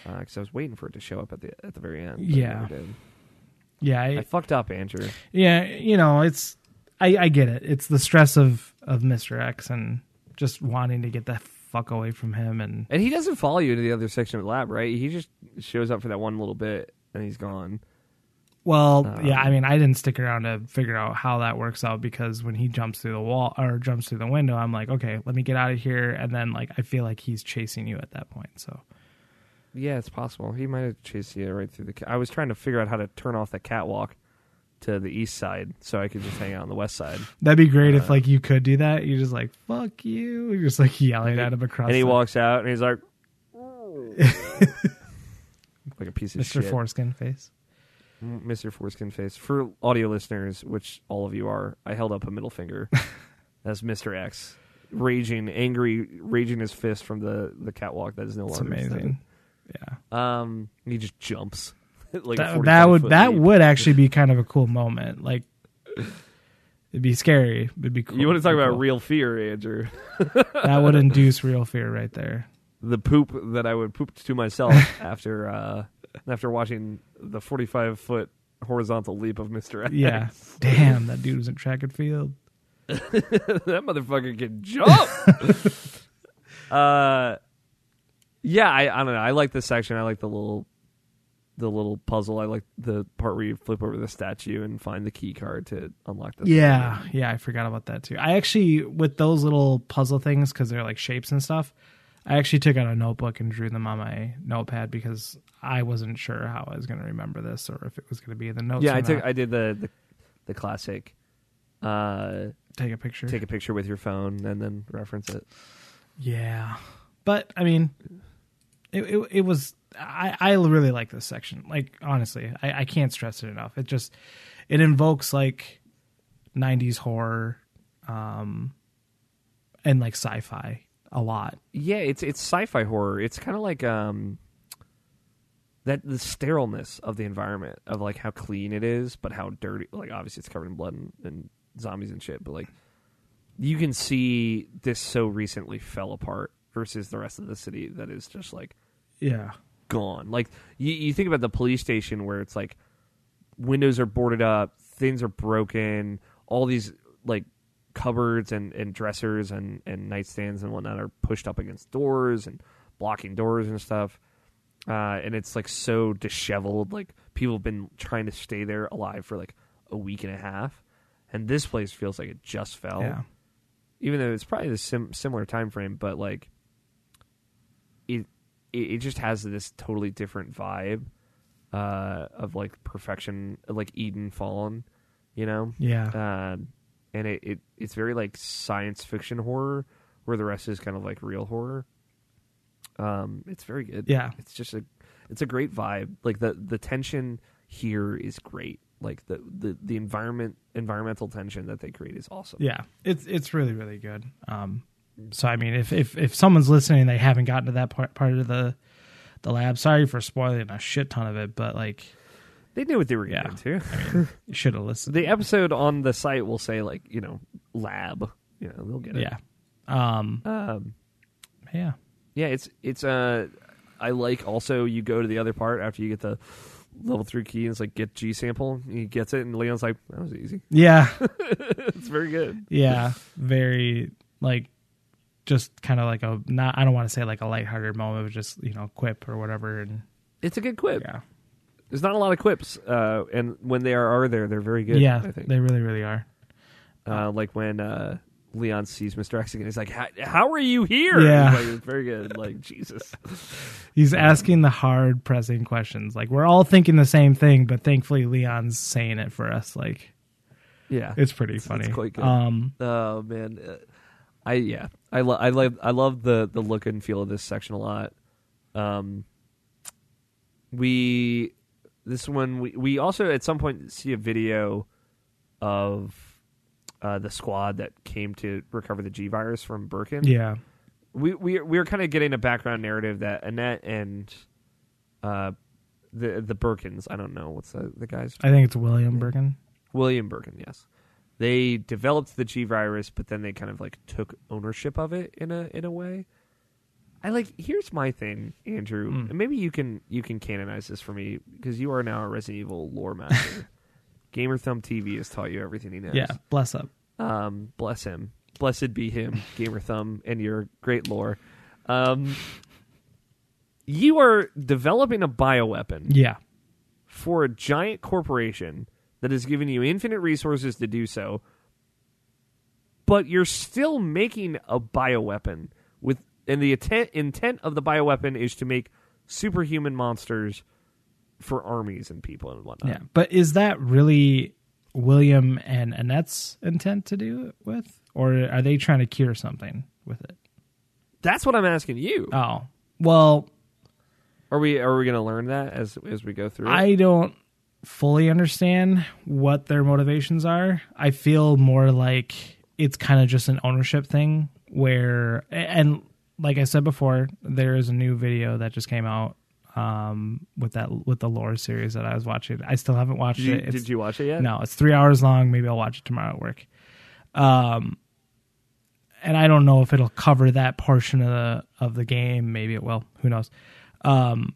Because I was waiting for it to show up at the at the very end. Yeah. Yeah, I, I fucked up, Andrew. yeah, you know, it's I, I get it. It's the stress of of Mr. X and just wanting to get the fuck away from him and And he doesn't follow you to the other section of the lab, right? He just shows up for that one little bit and he's gone. well, Um, yeah, I mean, I didn't stick around to figure out how that works out because when he jumps through the wall or jumps through the window, I'm like, okay, let me get out of here and then like I feel like he's chasing you at that point. So, Yeah, it's possible. He might have chased you right through the. Ca- I was trying to figure out how to turn off the catwalk to the east side so I could just hang out on the west side. that'd be great if Uh, like you could do that. You're just like, fuck you. You're just like yelling at him across and he the- walks out and he's like, <laughs> like a piece of shit. Mr. shit. Foreskin face. Mr. Foreskin face. For audio listeners, which all of you are, I held up a middle finger <laughs> as Mr. X, raging, angry, raging his fist from the the catwalk that is no longer. extended. amazing. Yeah. Um, he just jumps. <laughs> like that, 45 that would that would actually be <laughs> kind of a cool moment. Like it'd be scary. It'd be cool. You want to talk about cool. real fear, Andrew? <laughs> that would induce real fear right there. the poop that I would poop to myself after uh after watching the 45 foot horizontal leap of Mr. X. Yeah. Damn, that dude was in track and field. that motherfucker can jump. uh, yeah, I, I don't know. I like this section. I like the little the little puzzle. I like the part where you flip over the statue and find the key card to unlock the Yeah, yeah, I forgot about that too. I actually with those little puzzle things because they're like shapes and stuff. I actually took out a notebook and drew them on my notepad because I wasn't sure how I was going to remember this or if it was going to be in the notes. Yeah, I took not. I did the the, the classic. Uh, take a picture. take a picture with your phone and then reference it. Yeah, but I mean, it it, it was. I I really like this section. Like honestly, I I can't stress it enough. It just it invokes like '90s horror, um, and like sci-fi a lot. Yeah, it's it's sci-fi horror. It's kind of like um that the sterileness of the environment of like how clean it is, but how dirty. Like obviously it's covered in blood and, and zombies and shit, but like you can see this so recently fell apart versus the rest of the city that is just like Yeah, gone. Like you, you think about the police station where it's like windows are boarded up, things are broken, all these like cupboards and, and dressers and, and nightstands and whatnot are pushed up against doors and blocking doors and stuff. Uh, and it's like so disheveled. Like people have been trying to stay there alive for like a week and a half, and this place feels like it just fell yeah, even though it's probably the sim- similar time frame, but like it, it it just has this totally different vibe uh, of like perfection, like Eden Fallen, you know, yeah, um, and it, it it's very like science fiction horror, where the rest is kind of like real horror. Um, it's very good. yeah. It's just a it's a great vibe. Like the the tension here is great. Like the the the environment environmental tension that they create is awesome. Yeah, it's it's really really good. Um, so I mean, if if if someone's listening, and they haven't gotten to that part part of the the lab. Sorry for spoiling a shit ton of it, but like They knew what they were Yeah. getting into. <laughs> you should have listened. the episode on the site will say like you know lab. You know they'll get it. Yeah, um, Um, yeah, yeah. It's it's uh I like also you go to the other part after you get the level three key and it's like get G sample. He gets it and Leon's like that was easy. yeah, <laughs> it's very good. yeah. Very like just kind of like a not. I don't want to say like a lighthearted moment, but just you know quip or whatever. And It's a good quip. yeah, There's not a lot of quips, uh, and when they are, are there, they're very good. yeah, I think. they really really are. Uh, like when uh, Leon sees Mr. X again, he's like, "How, are you here?" Yeah. He's like, it's very good. Like <laughs> Jesus. He's asking the hard pressing questions. Like we're all thinking the same thing, but thankfully Leon's saying it for us. Like Yeah. it's pretty It's- funny. it's quite good. Um, Oh man, Uh, I yeah, I love I love I love the the look and feel of this section a lot. Um, we this one we we also at some point see a video of uh, the squad that came to recover the G virus from Birkin. yeah, we we we were kind of getting a background narrative that Annette and uh the the Birkins I don't know what's the the guy's I think it's William Birkin. William Birkin, yes. They developed the G virus, but then they kind of like took ownership of it in a in a way. I like. Here's my thing, Andrew. Mm. and Maybe you can you can canonize this for me because you are now a Resident Evil lore master. <laughs> Gamer Thumb TV has taught you everything he knows. Yeah, bless up. Um, bless him. Blessed be him, Gamer Thumb, and your great lore. Um, you are developing a bioweapon Yeah, for a giant corporation that has given you infinite resources to do so, but you're still making a bioweapon with and the intent intent of the bioweapon is to make superhuman monsters for armies and people and whatnot. yeah. But is that really William and Annette's intent to do it with, or are they trying to cure something with it? That's what I'm asking you. Oh, well, Are we are we going to learn that as as we go through? it? I don't fully understand what their motivations are. I feel more like it's kind of just an ownership thing where and like I said before, there is a new video that just came out um, with that with the lore series that I was watching. I still haven't watched Did you, it. It's- did you watch it yet? No, it's three hours long. Maybe I'll watch it tomorrow at work. Um, and I don't know if it'll cover that portion of the of the game. Maybe it will. Who knows? Um,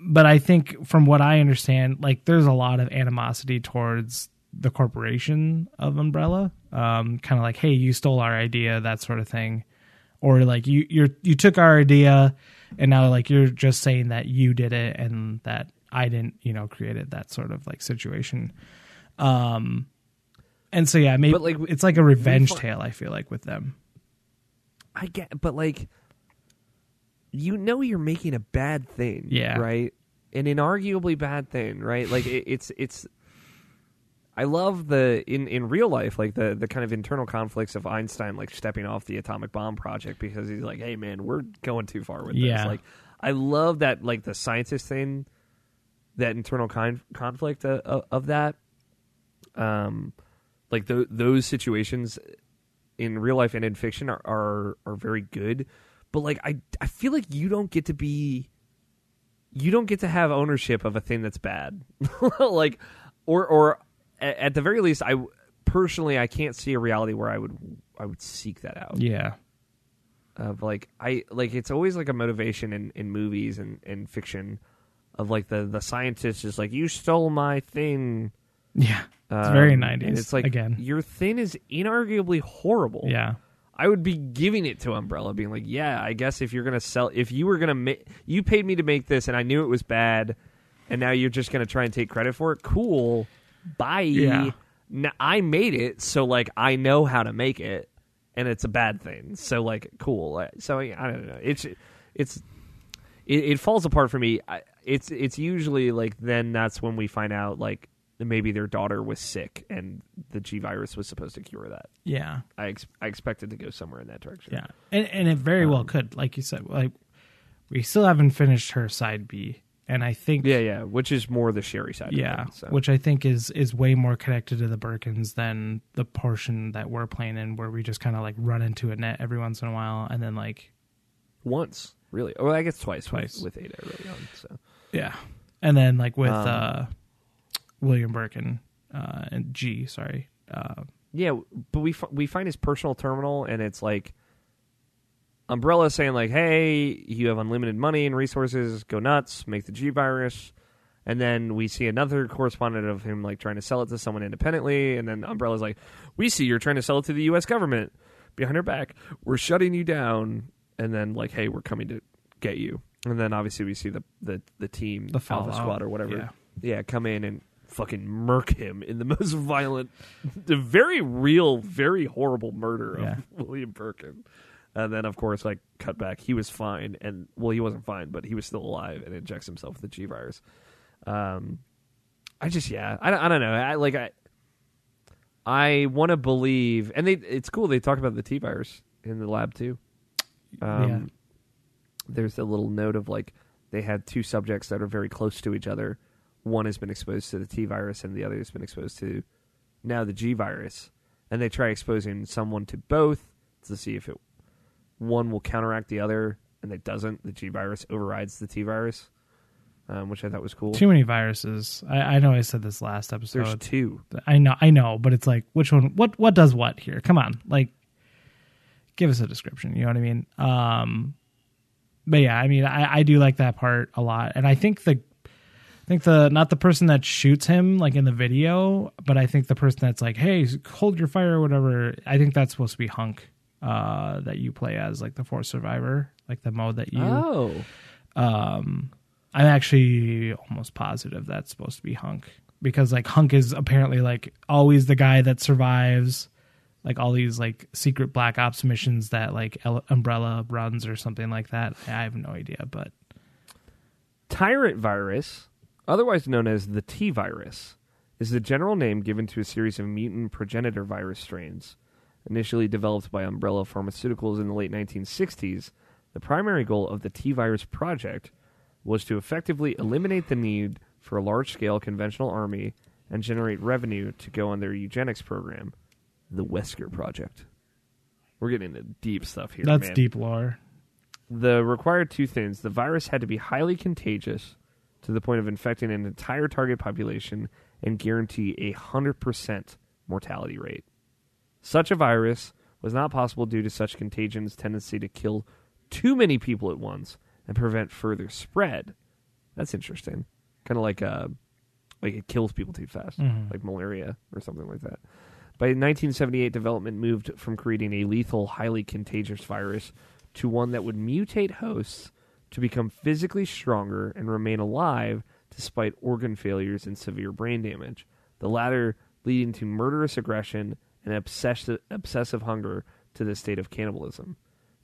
but I think from what I understand, like there's a lot of animosity towards the corporation of Umbrella. Um, kind of like, hey, you stole our idea, that sort of thing, or like you you're you took our idea, and now like you're just saying that you did it and that I didn't, you know, create it. That sort of like situation. Um, and so yeah, maybe But, like, it's like a revenge tale. I feel like with them. I get, but like, you know, you're making a bad thing, Yeah. right? An inarguably bad thing, right? Like it, it's it's. I love the in in real life, like the the kind of internal conflicts of Einstein, like stepping off the atomic bomb project because he's like, "Hey, man, we're going too far with Yeah. this." Like, I love that, like the scientist thing, that internal con- conflict of, of, of that. Um, like th- those situations in real life and in fiction are, are are very good but like i i feel like you don't get to be you don't get to have ownership of a thing that's bad <laughs> like or or at the very least i personally i can't see a reality where i would i would seek that out Yeah, of like I like it's always like a motivation in, in movies and, and fiction of like the the scientist is like you stole my thing. yeah, it's very Um, 90s. And it's like again. your thing is inarguably horrible. Yeah, I would be giving it to Umbrella, being like, yeah, I guess if you're gonna sell, if you were gonna make, you paid me to make this, and I knew it was bad, and now you're just gonna try and take credit for it. Cool, bye. Yeah. N- I made it, so like I know how to make it, and it's a bad thing. So like, cool. So I don't know. It's it's it, it falls apart for me. I, it's it's usually like then that's when we find out like maybe their daughter was sick and the G virus was supposed to cure that. yeah, I ex- I expected to go somewhere in that direction. yeah, and and it very well Um, could, like you said. Like we still haven't finished her side B, and I think yeah, yeah. Which is more the Sherry side. yeah, it, so. which I think is is way more connected to the Birkins than the portion that we're playing in, where we just kind of like run into a net every once in a while, and then like once really. Oh, I guess twice. Twice. with, with Ada early on. So yeah, and then like with Um, uh, William Birkin uh, and G, sorry, uh, yeah, but we f- we find his personal terminal, and it's like Umbrella saying like, "Hey, you have unlimited money and resources. Go nuts, make the G virus." And then we see another correspondent of him like trying to sell it to someone independently, and then Umbrella's like, "We see you're trying to sell it to the U.S. government behind our back. We're shutting you down." And then like, "Hey, we're coming to get you." And then obviously we see the the the team, The Alpha. Squad or whatever, Yeah. yeah, come in and fucking murk him in the <laughs> most violent, the very real, very horrible murder Yeah. of <laughs> William Birkin. And then, of course, like cut back, he was fine, and well, he wasn't fine, but he was still alive, and injects himself with the G virus. Um, I just, yeah, I, don't- I don't know. I like I, I want to believe, and they, it's cool. They talk about the T virus in the lab too. Um, Yeah. There's a little note of like they had two subjects that are very close to each other. One has been exposed to the T virus, and the other has been exposed to now the G virus. And they try exposing someone to both to see if it one will counteract the other, and it doesn't. The G virus overrides the T virus, um, which I thought was cool. too many viruses. I, I know I said this last episode. There's two. I know, I know, but it's like which one? What what does what here? Come on, like give us a description. You know what I mean? Um, but yeah, I mean, I, I do like that part a lot, and I think the, think the not the person that shoots him like in the video, but I think the person that's like, hey, hold your fire or whatever. I think that's supposed to be Hunk, uh, that you play as like the force survivor, like the mode that you. Oh, Um, I'm actually almost positive that's supposed to be Hunk because like Hunk is apparently like always the guy that survives like all these like secret black ops missions that like El- Umbrella runs or something like that. I have no idea, but Tyrant virus, otherwise known as the T virus, is the general name given to a series of mutant progenitor virus strains. Initially developed by Umbrella Pharmaceuticals in the late 1960s, the primary goal of the T virus project was to effectively eliminate the need for a large scale conventional army and generate revenue to go on their eugenics program, the Wesker Project. We're getting into deep stuff here. that's man. deep lore. the required two things: the virus had to be highly contagious to the point of infecting an entire target population and guarantee a hundred percent mortality rate. Such a virus was not possible due to such contagion's tendency to kill too many people at once and prevent further spread. That's interesting. Kind of like uh, like it kills people too fast, Mhm. like malaria or something like that. By 1978, development moved from creating a lethal, highly contagious virus to one that would mutate hosts to become physically stronger and remain alive despite organ failures and severe brain damage. The latter leading to murderous aggression and obsessive, obsessive hunger to the state of cannibalism.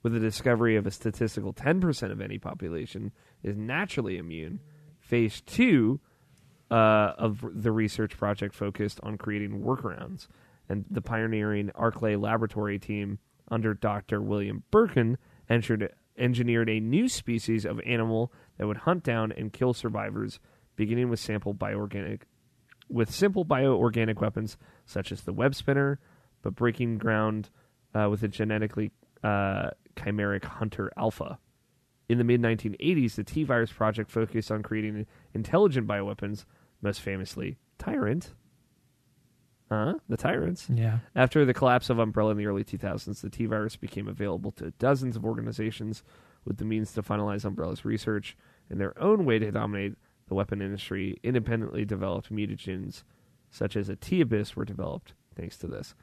With the discovery of a statistical 10% of any population is naturally immune, phase two uh, of the research project focused on creating workarounds, and the pioneering Arclay laboratory team under Dr. William Birkin entered, engineered a new species of animal that would hunt down and kill survivors, beginning with sample bioorganic with simple bioorganic weapons such as the web spinner, but breaking ground uh, with a genetically uh, chimeric hunter alpha. In the mid 1980s, the T virus project focused on creating intelligent bioweapons, most famously Tyrant. Huh? The Tyrants. Yeah. After the collapse of Umbrella in the early 2000s, the T virus became available to dozens of organizations with the means to finalize Umbrella's research in their own way to dominate the weapon industry. Independently developed mutagens such as a T abyss were developed thanks to this.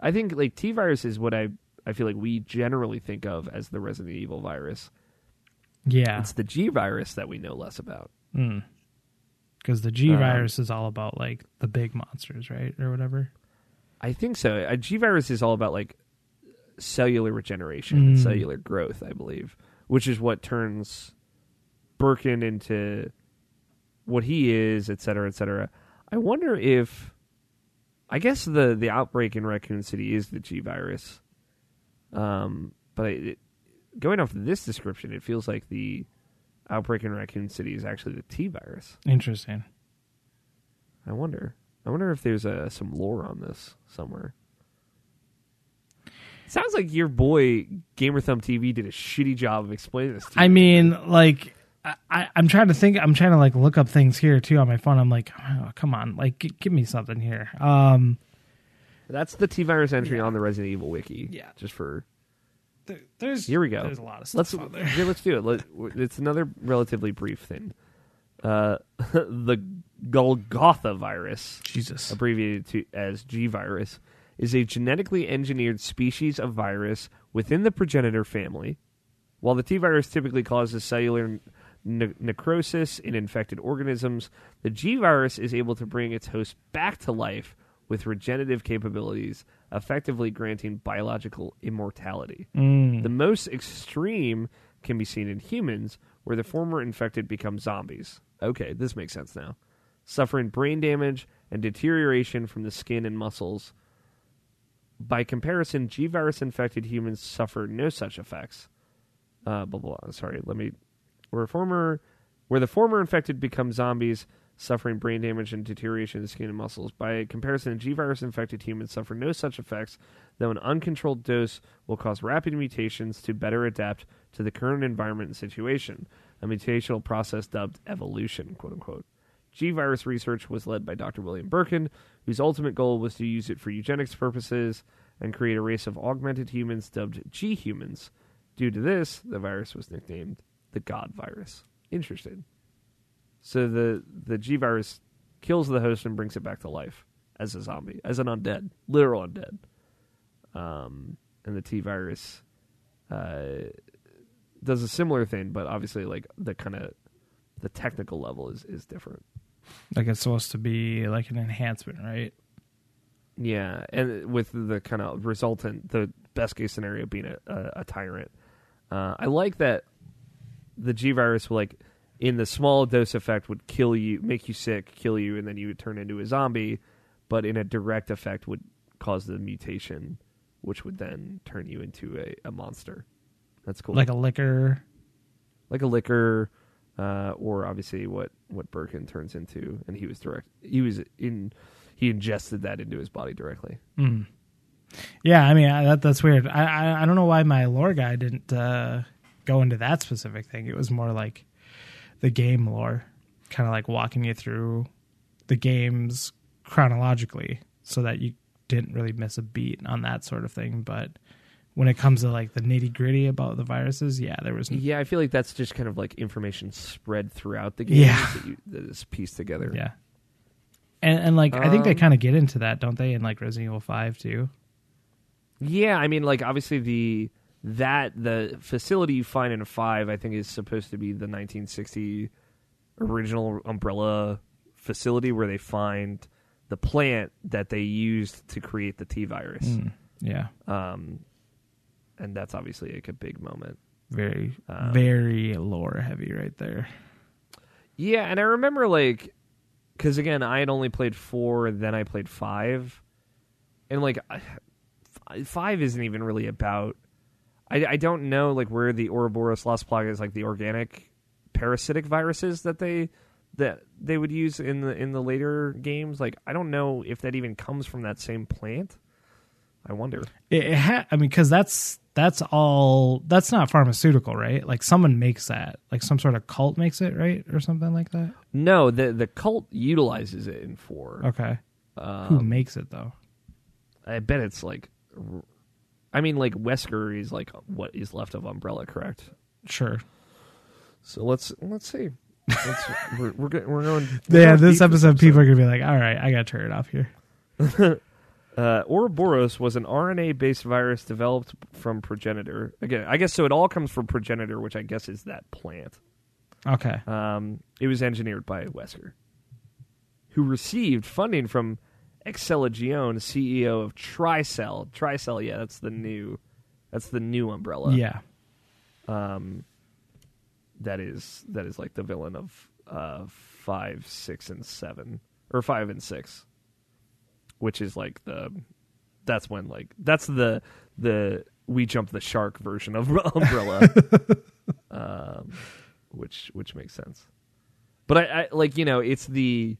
I think like T virus is what I I feel like we generally think of as the Resident Evil virus. Yeah. It's the G virus that we know less about. Hmm. Because the G Um, virus is all about like the big monsters, right, or whatever. I think so. A G virus is all about like cellular regeneration and Mm. cellular growth, I believe, which is what turns Birkin into what he is, et cetera, et cetera. I wonder if, I guess the the outbreak in Raccoon City is the G virus, um, but it, going off this description, it feels like the outbreak in Raccoon City is actually the T virus. Interesting. I wonder. I wonder if there's a some lore on this somewhere. Sounds like your boy Gamer Thumb TV did a shitty job of explaining this. To I you. mean, like, I- I'm trying to think. I'm trying to like look up things here too on my phone. I'm like, oh, come on, like, g- give me something here. Um, that's the T virus entry on the Resident Evil wiki. Yeah. just for there, there's here we go. There's a lot of stuff let's on there. yeah, let's do it. Let, <laughs> it's another relatively brief thing. Uh, <laughs> the Golgotha virus. Jesus. abbreviated to as G virus, is a genetically engineered species of virus within the progenitor family. While the T virus typically causes cellular ne- necrosis in infected organisms, the G virus is able to bring its host back to life with regenerative capabilities, effectively granting biological immortality. Mm. The most extreme can be seen in humans, where the former infected become zombies. Okay, this makes sense now. Suffering brain damage and deterioration from the skin and muscles. By comparison, G virus infected humans suffer no such effects. Uh, blah, blah, blah. Sorry, let me. Where, former, where the former infected become zombies, suffering brain damage and deterioration of skin and muscles. By comparison, G virus infected humans suffer no such effects, though an uncontrolled dose will cause rapid mutations to better adapt to the current environment and situation, a mutational process dubbed evolution, quote unquote. G virus research was led by Dr. William Birkin, whose ultimate goal was to use it for eugenics purposes and create a race of augmented humans dubbed G humans. Due to this, the virus was nicknamed the God virus. Interesting. So the the G virus kills the host and brings it back to life as a zombie, as an undead, literal undead. Um, and the T virus uh, does a similar thing, but obviously, like the kind of the technical level is is different. Like it's supposed to be like an enhancement, right? Yeah, and with the kind of resultant, the best case scenario being a, a, a tyrant. Uh, I like that the G virus, will like in the small dose effect, would kill you, make you sick, kill you, and then you would turn into a zombie. But in a direct effect, would cause the mutation, which would then turn you into a, a monster. That's cool. Like a Licker. like a Licker, uh, or obviously what what Birkin turns into, and he was direct. He was in. He ingested that into his body directly. Yeah, I mean I, that that's weird. I, I I don't know why my lore guy didn't uh go into that specific thing. It was more like the game lore, kind of like walking you through the games chronologically so that you didn't really miss a beat on that sort of thing. But when it comes to like the nitty gritty about the viruses, yeah, there was Yeah, I feel like that's just kind of like information spread throughout the game Yeah. that, you, that is pieced together. yeah. And and like I think they Um, kind of get into that, don't they? In like Resident Evil Five too. Yeah, I mean, like obviously the that the facility you find in five, I think, is supposed to be the 1960 original Umbrella facility where they find the plant that they used to create the T virus, Mm, yeah, um, and that's obviously like a big moment. very Um, very lore heavy right there. Yeah, and I remember like because again, I had only played four, then I played five, and like five isn't even really about. I, I don't know like where the Ouroboros Las Plagas like the organic parasitic viruses that they that they would use in the in the later games. Like I don't know if that even comes from that same plant. I wonder. It, ha- I mean, because that's that's all. That's not pharmaceutical, right? Like someone makes that, like some sort of cult makes it, right, or something like that. No, the the cult utilizes it in four. Okay, Um, who makes it though? I bet it's like, I mean, like Wesker is like what is left of Umbrella, correct? Sure. So let's let's see. Let's, <laughs> we're we're, go- we're going. Yeah, we're going this deep episode, people are gonna be like, "All right, I gotta turn it off here." <laughs> Uh, Ouroboros was an RNA-based virus developed from progenitor. Again, I guess so. It all comes from progenitor, which I guess is that plant. Okay. Um, it was engineered by Wesker, who received funding from Excella Gionne, CEO of Tricell. Tricell, yeah, that's the new, that's the new umbrella. yeah. um, that is that is like the villain of uh, five, six, and seven, or five and six, which is like the that's when like that's the the we jump the shark version of <laughs> Umbrella, <laughs> um, which which makes sense. But I, I like you know it's the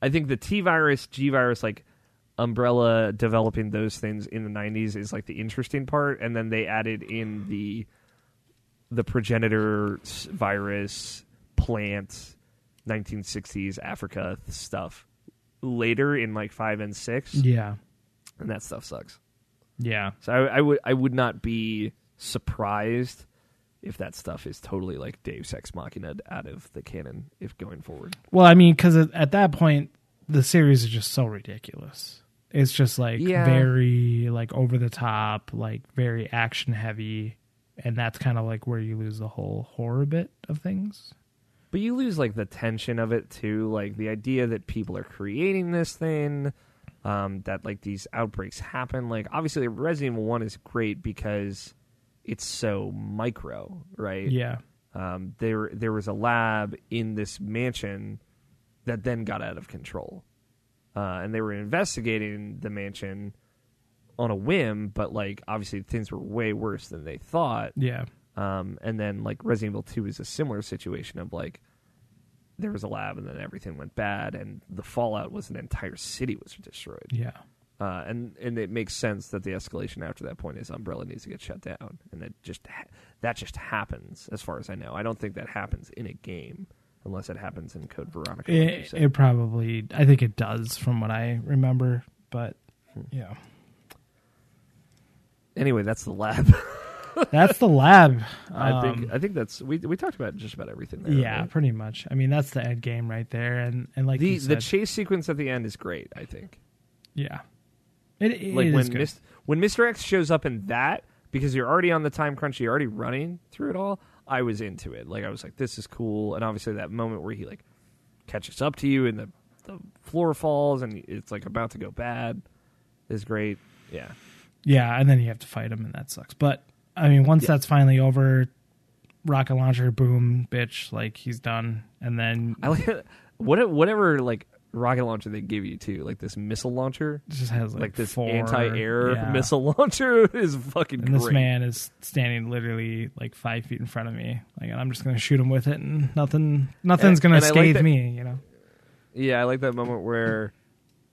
I think the T virus, G virus, like Umbrella developing those things in the '90s is like the interesting part, and then they added in the the progenitor virus plant 1960s Africa stuff later in like five and six, Yeah. and that stuff sucks. Yeah. So I, I would I would not be surprised if that stuff is totally like Deus Ex Machina out of the canon if going forward. Well, I mean, because at that point, the series is just so ridiculous. It's just like Yeah. very like over the top, like very action heavy, and that's kind of like where you lose the whole horror bit of things. But you lose like the tension of it too, like the idea that people are creating this thing, um, that like these outbreaks happen. Like obviously, Resident Evil One is great because it's so micro, right? Yeah. Um, there there was a lab in this mansion that then got out of control, uh, and they were investigating the mansion on a whim, but like obviously things were way worse than they thought. Yeah. Um, and then like Resident Evil Two is a similar situation of like there was a lab and then everything went bad, and the fallout was an entire city was destroyed. Yeah. Uh, and and it makes sense that the escalation after that point is Umbrella needs to get shut down, and that just ha- that just happens as far as I know. I don't think that happens in a game unless it happens in Code Veronica. It, said. it probably, I think it does from what I remember, but Hmm. yeah. anyway, that's the lab. <laughs> That's the lab. <laughs> I think Um, I think that's we we talked about just about everything. There, yeah, right? pretty much. I mean, that's the end game right there, and and like the you the chase sequence at the end is great. I think. yeah, it, it like is when. Mis- when Mr. X shows up in that because you're already on the time crunch, you're already running through it all. I was into it. Like I was like, this is cool, and obviously that moment where he like catches up to you and the the floor falls and it's like about to go bad is great. Yeah, Yeah, and then you have to fight him, and that sucks. But I mean, once Yeah. that's finally over, rocket launcher, boom, bitch, like he's done, and then I like <laughs> what whatever like rocket launcher they give you too, like this missile launcher, it just has like, like, this four, anti-air yeah. <laughs> missile launcher <laughs> is fucking And this man is standing literally like five feet in front of me, like, and I'm just gonna shoot him with it, and nothing, nothing's gonna and I like scathe that- me, you know? Yeah, I like that moment where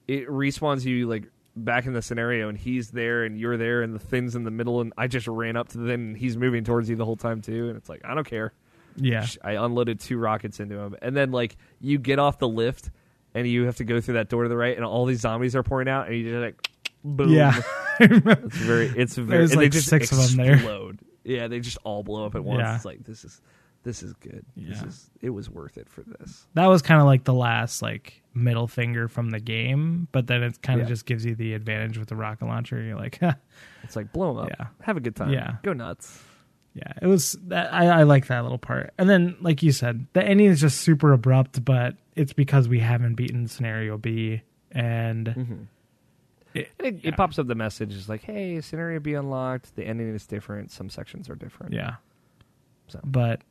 it respawns you like back in the scenario and he's there and you're there and the thing's in the middle and I just ran up to the thing and he's moving towards you the whole time too and it's like I don't care. Yeah. I unloaded two rockets into him and then like you get off the lift and you have to go through that door to the right and all these zombies are pouring out and you just like boom. Yeah. <laughs> It's very it's very There's and like they just six of them there. Yeah, they just all blow up at once. Yeah. It's like this is this is good. This Yeah. is it was worth it for this. that was kind of like the last like middle finger from the game, but then it kind of Yeah. just gives you the advantage with the rocket launcher. You're like. <laughs> It's like blow them up. Yeah. Have a good time. Yeah. Go nuts. Yeah, it was. That, I I like that little part. And then, like you said, the ending is just super abrupt, but it's because we haven't beaten scenario B, and Mm-hmm. it, it, Yeah. it pops up the message is like, hey, scenario b unlocked. The ending is different. Some sections are different. yeah. So. But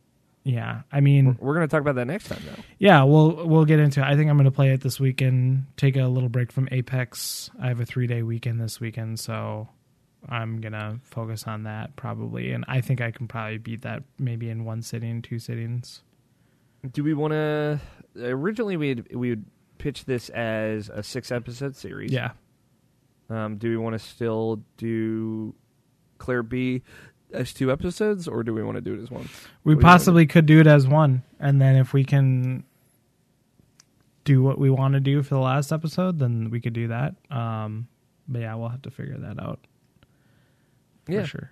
yeah, I mean, We're, we're going to talk about that next time, though. yeah, we'll we'll get into. it. I think I'm going to play it this weekend. Take a little break from Apex. I have a three day weekend this weekend, so I'm gonna focus on that probably. And I think I can probably beat that maybe in one sitting, two sittings. Do we want to? Originally, we we would pitch this as a six episode series. Yeah, Um, do we want to still do Claire B as two episodes, or do we want to do it as one? we What do possibly could do it as one, and then if we can do what we want to do for the last episode, then we could do that. Um, but yeah, we'll have to figure that out for Yeah. sure.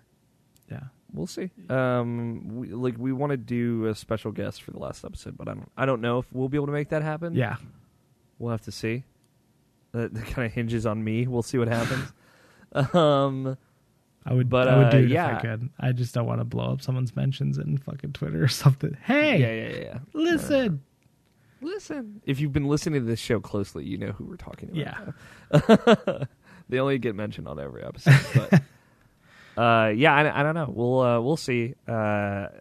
Yeah. We'll see. Um, we, like we want to do a special guest for the last episode, but I don't. I don't know if we'll be able to make that happen. Yeah. We'll have to see. That, that kind of hinges on me. We'll see what happens. <laughs> um, I would, But, I would uh, do it yeah. if I could. I just don't want to blow up someone's mentions in fucking Twitter or something. Hey, yeah, yeah, yeah, yeah. listen. Listen, if you've been listening to this show closely, you know who we're talking about. Yeah. <laughs> they only get mentioned on every episode. But <laughs> uh, yeah, I, I don't know. We'll uh, we'll see. Uh,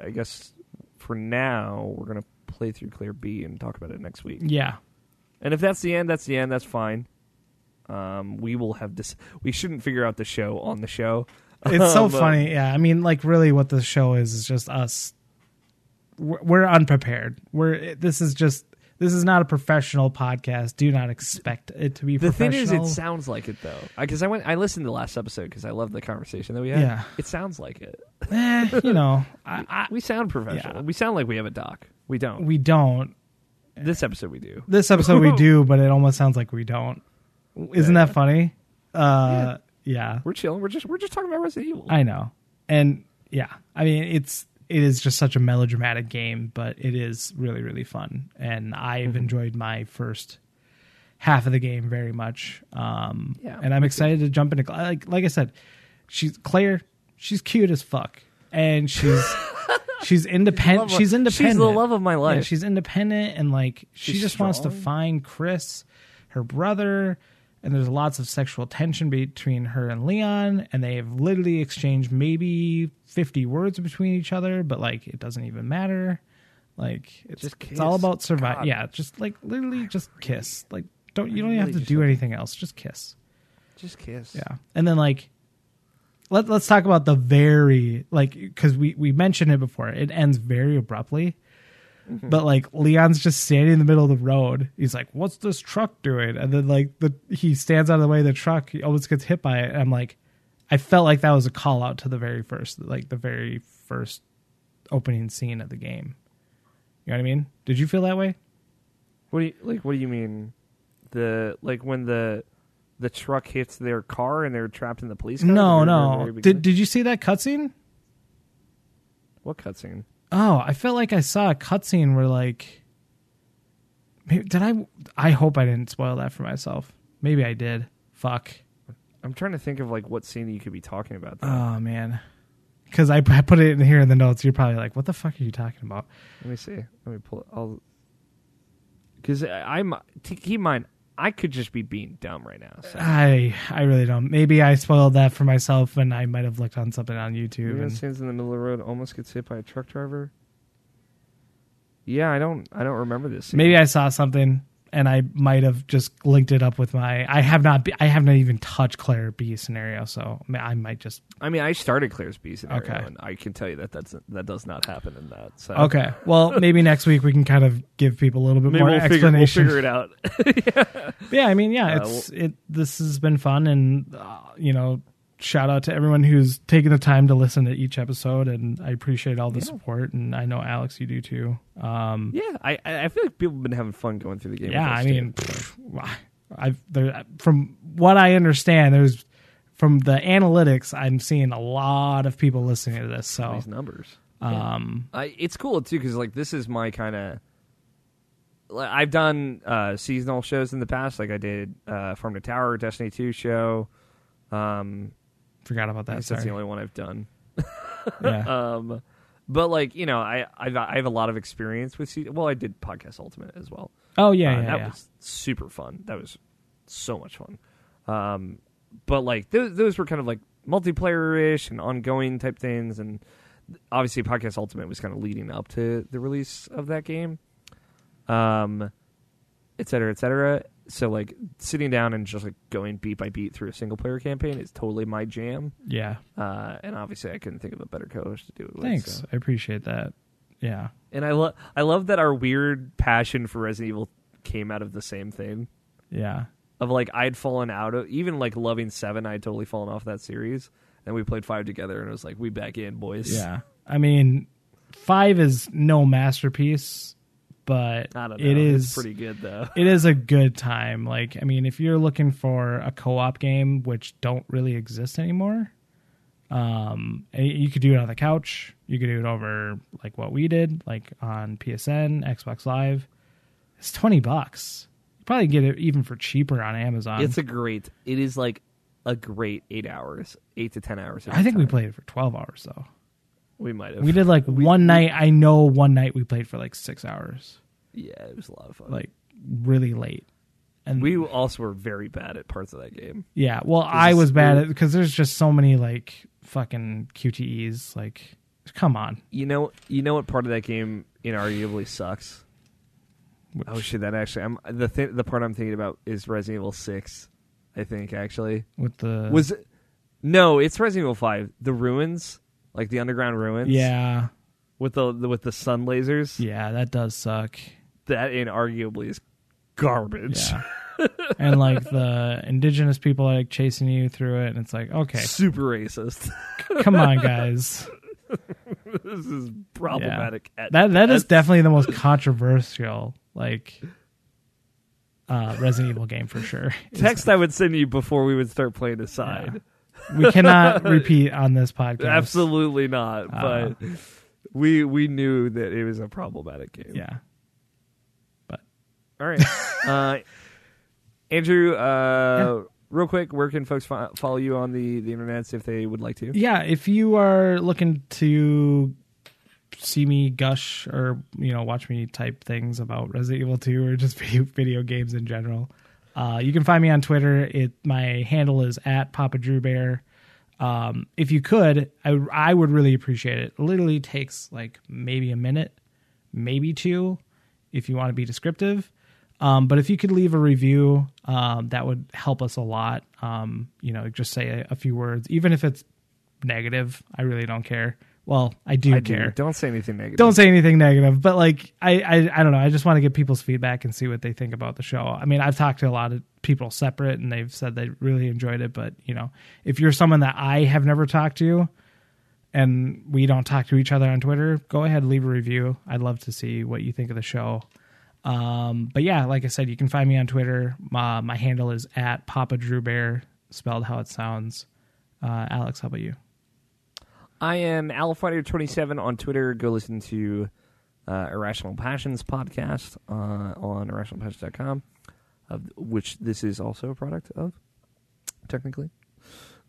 I guess for now we're gonna play through Clear B and talk about it next week. Yeah. And if that's the end, that's the end. That's fine. Um, we will have this. We shouldn't figure out the show on the show. It's so <laughs> Um, uh, funny. Yeah. I mean, like, really, what the show is is just us. We're, we're unprepared. We're, this is just, this is not a professional podcast. Do not expect it to be The thing is, it sounds like it though, because I went. I listened to the last episode because I love the conversation that we had. Yeah. it sounds like it. <laughs> eh, you know, I, I, We sound professional. Yeah. We sound like we have a doc. We don't. we don't. this episode we do. This episode we do, <laughs> but it almost sounds like we don't. Isn't Yeah. that funny? Uh, yeah. We're chilling. We're just we're just talking about Resident Evil. I know. And yeah, I mean it's it is just such a melodramatic game, but it is really really fun, and I've Mm-hmm. enjoyed my first half of the game very much. Um, Yeah, and I'm excited to jump into like like I said, she's Claire. She's cute as fuck, and she's <laughs> she's independent. She's independent. She's the love of my Yeah, life. she's independent and like she She's just wants to find Chris, her brother, and there's lots of sexual tension between her and Leon, and they have literally exchanged maybe 50 words between each other, but like it doesn't even matter. Like it's Just it's all about survival. Yeah, just like literally just kiss. Like don't you don't even really have to do anything else. Just kiss. just kiss. Yeah, and then like let let's talk about the very like because we we mentioned it before. It ends very abruptly, Mm-hmm. but like Leon's just standing in the middle of the road. He's like, "What's this truck doing?" And then like the he stands out of the way of the truck. He almost gets hit by it. And I'm like, I felt like that was a call out to the very first like the very first opening scene of the game. You know what I mean? Did you feel that way? What do you like? What do you mean? The like when the the truck hits their car and they're trapped in the police car. No, no. Did? Did you see that cutscene? what cutscene? Oh, I felt like I saw a cutscene where like, maybe, did I? I hope I didn't spoil that for myself. Maybe I did. Fuck. I'm trying to think of like what scene you could be talking about. Though. Oh man, because I, I put it in here in the notes. You're probably like, what the fuck are you talking about? Let me see. Let me pull. it. I'll because I'm keep in mind I could just be being dumb right now. So. I I really don't. Maybe I spoiled that for myself, and I might have looked on something on YouTube. Leon And, stands in the middle of the road, almost gets hit by a truck driver. Yeah, I don't. I don't remember this. Scene. maybe I saw something. And I might have just linked it up with my. I have not. Be, I have not even touched Claire B scenario, so I, might just. I mean, I started Claire's B scenario, Okay. and I can tell you that that's that does not happen in that. So Okay, well, <laughs> maybe next week we can kind of give people a little bit maybe more we'll figure, we'll explanation. figure it out. <laughs> Yeah, yeah. I mean, yeah, Uh, it's it. This has been fun, and uh, you know, shout out to everyone who's taken the time to listen to each episode, and I appreciate all the Yeah. support, and I know Alex, you do too. Um, yeah, I I feel like people have been having fun going through the game. yeah, I mean, I've there from what I understand, there's from the analytics, I'm seeing a lot of people listening to this. So, these numbers. um, I, it's cool too because like this is my kind of. I've done uh, seasonal shows in the past, like I did uh, Farm to Tower, Destiny Two show. Um, forgot about that. that's the only one I've done. <laughs> Yeah. <laughs> Um, but like you know, I I've, I have a lot of experience with. Well, I did podcast Ultimate as well. oh yeah, Uh, yeah, that yeah. was super fun. That was so much fun. Um, but like those, those were kind of like multiplayer ish and ongoing type things, and obviously Podcast Ultimate was kind of leading up to the release of that game, um, et cetera, et cetera. So like sitting down and just like going beat by beat through a single player campaign is totally my jam. yeah. Uh, and obviously I couldn't think of a better co-host to do it with. Thanks, so. I appreciate that. Yeah. And I love I love that our weird passion for Resident Evil came out of the same thing. Yeah. of like I'd fallen out of even like loving seven, I'd totally fallen off that series. And we played five together and it was like we back in, boys. Yeah. I mean, five is no masterpiece, but I don't know. it It's pretty good though. it is a good time. Like, I mean, if you're looking for a co-op game, which don't really exist anymore, um, you could do it on the couch. You could do it over like what we did, like on PSN, Xbox Live. It's twenty bucks. You probably get it even for cheaper on Amazon. It's a great it is like a great eight hours, eight to ten hours. I think we played it for twelve hours though. We might have. We did like one night. I know one night we played for like six hours, Yeah, it was a lot of fun. like really late. And we also were very bad at parts of that game. Yeah, well, I was bad at because there's just so many like fucking QTEs. Like, come on. You know you know what part of that game inarguably sucks? Oh shit, that actually I'm the th- the part I'm thinking about is Resident Evil six, I think actually. With the Was it, no, it's Resident Evil Five. The ruins, like the underground ruins. yeah, with the, the with the sun lasers. yeah, that does suck. That inarguably is garbage. Yeah, <laughs> and like the indigenous people are like chasing you through it, and it's like, okay, Super racist. come on, guys. <laughs> this is problematic. At, That that is definitely the most controversial like uh Resident Evil game for sure. Text I would send you before we would start playing aside. We cannot <laughs> repeat on this podcast. Absolutely not. Uh, but we we knew that it was a problematic game. Yeah. But all right. <laughs> uh, Andrew, uh, real quick, where can folks fo- follow you on the the internet if they would like to? Yeah, if you are looking to see me gush or you know watch me type things about Resident Evil 2 or just video, <laughs> video games in general, uh, you can find me on Twitter. It my handle is at Papa Drew Bear. Um, if you could, I I would really appreciate it. It literally takes like maybe a minute, maybe two, if you want to be descriptive. Um, but if you could leave a review, um, that would help us a lot. Um, you know, just say a, a few words, even if it's negative. I really don't care. Well, I do I do. care. Don't say anything negative. Don't say anything negative, but like I, I, I don't know. I just want to get people's feedback and see what they think about the show. I mean, I've talked to a lot of people separate, and they've said they really enjoyed it. But you know, if you're someone that I have never talked to, and we don't talk to each other on Twitter, go ahead leave a review. I'd love to see what you think of the show. Um, but yeah, like I said, you can find me on Twitter. My, my handle is at Papa Drew Bear, spelled how it sounds. Uh, Alex, how about you? I am Alphighter27 on Twitter. Go listen to uh, Irrational Passions podcast uh, on irrationalpassions.com, of which this is also a product of, technically.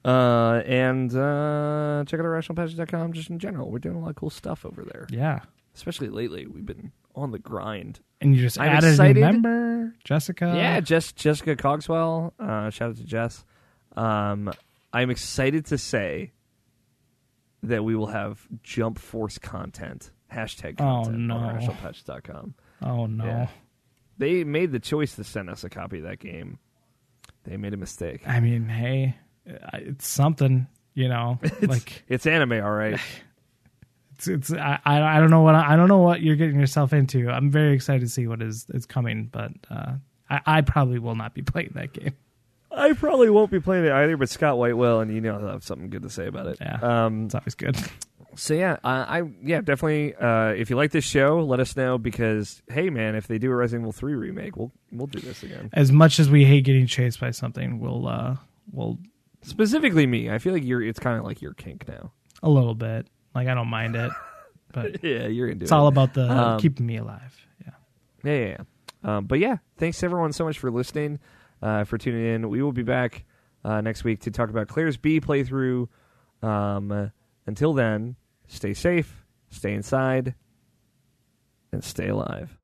Uh, and uh, check out irrationalpassions.com just in general. We're doing a lot of cool stuff over there, Yeah. especially lately. We've been on the grind. And you just I'm added excited. a new member, Jessica. yeah, just Jessica Cogswell. Uh, shout out to Jess. Um, I'm excited to say that we will have Jump Force content hashtag Oh, content no. on irrationalpassions.com. Oh no. Yeah. they made the choice to send us a copy of that game. They made a mistake. I mean, hey, it's something, you know. <laughs> like It's anime, all right. <laughs> it's, it's I, I I don't know what I don't know what you're getting yourself into. I'm very excited to see what is is coming, but uh, I, I probably will not be <laughs> playing that game. I probably won't be playing it either, but Scott White will, and you know he'll have something good to say about it. Yeah. Um, It's always good. <laughs> So yeah, uh, I yeah definitely. Uh, if you like this show, let us know because hey man, if they do a Resident Evil three remake, we'll we'll do this again. As much as we hate getting chased by something, we'll uh we'll Specifically me, I feel like you're. It's kind of like your kink now. a little bit. Like I don't mind it, <laughs> but Yeah, you're into it. it's it. all about the Um, keeping me alive. Yeah. Yeah, yeah, yeah. Um, but yeah, thanks everyone so much for listening, uh, for tuning in. We will be back uh, next week to talk about Claire's B playthrough. Um, until then, stay safe, stay inside, and stay alive.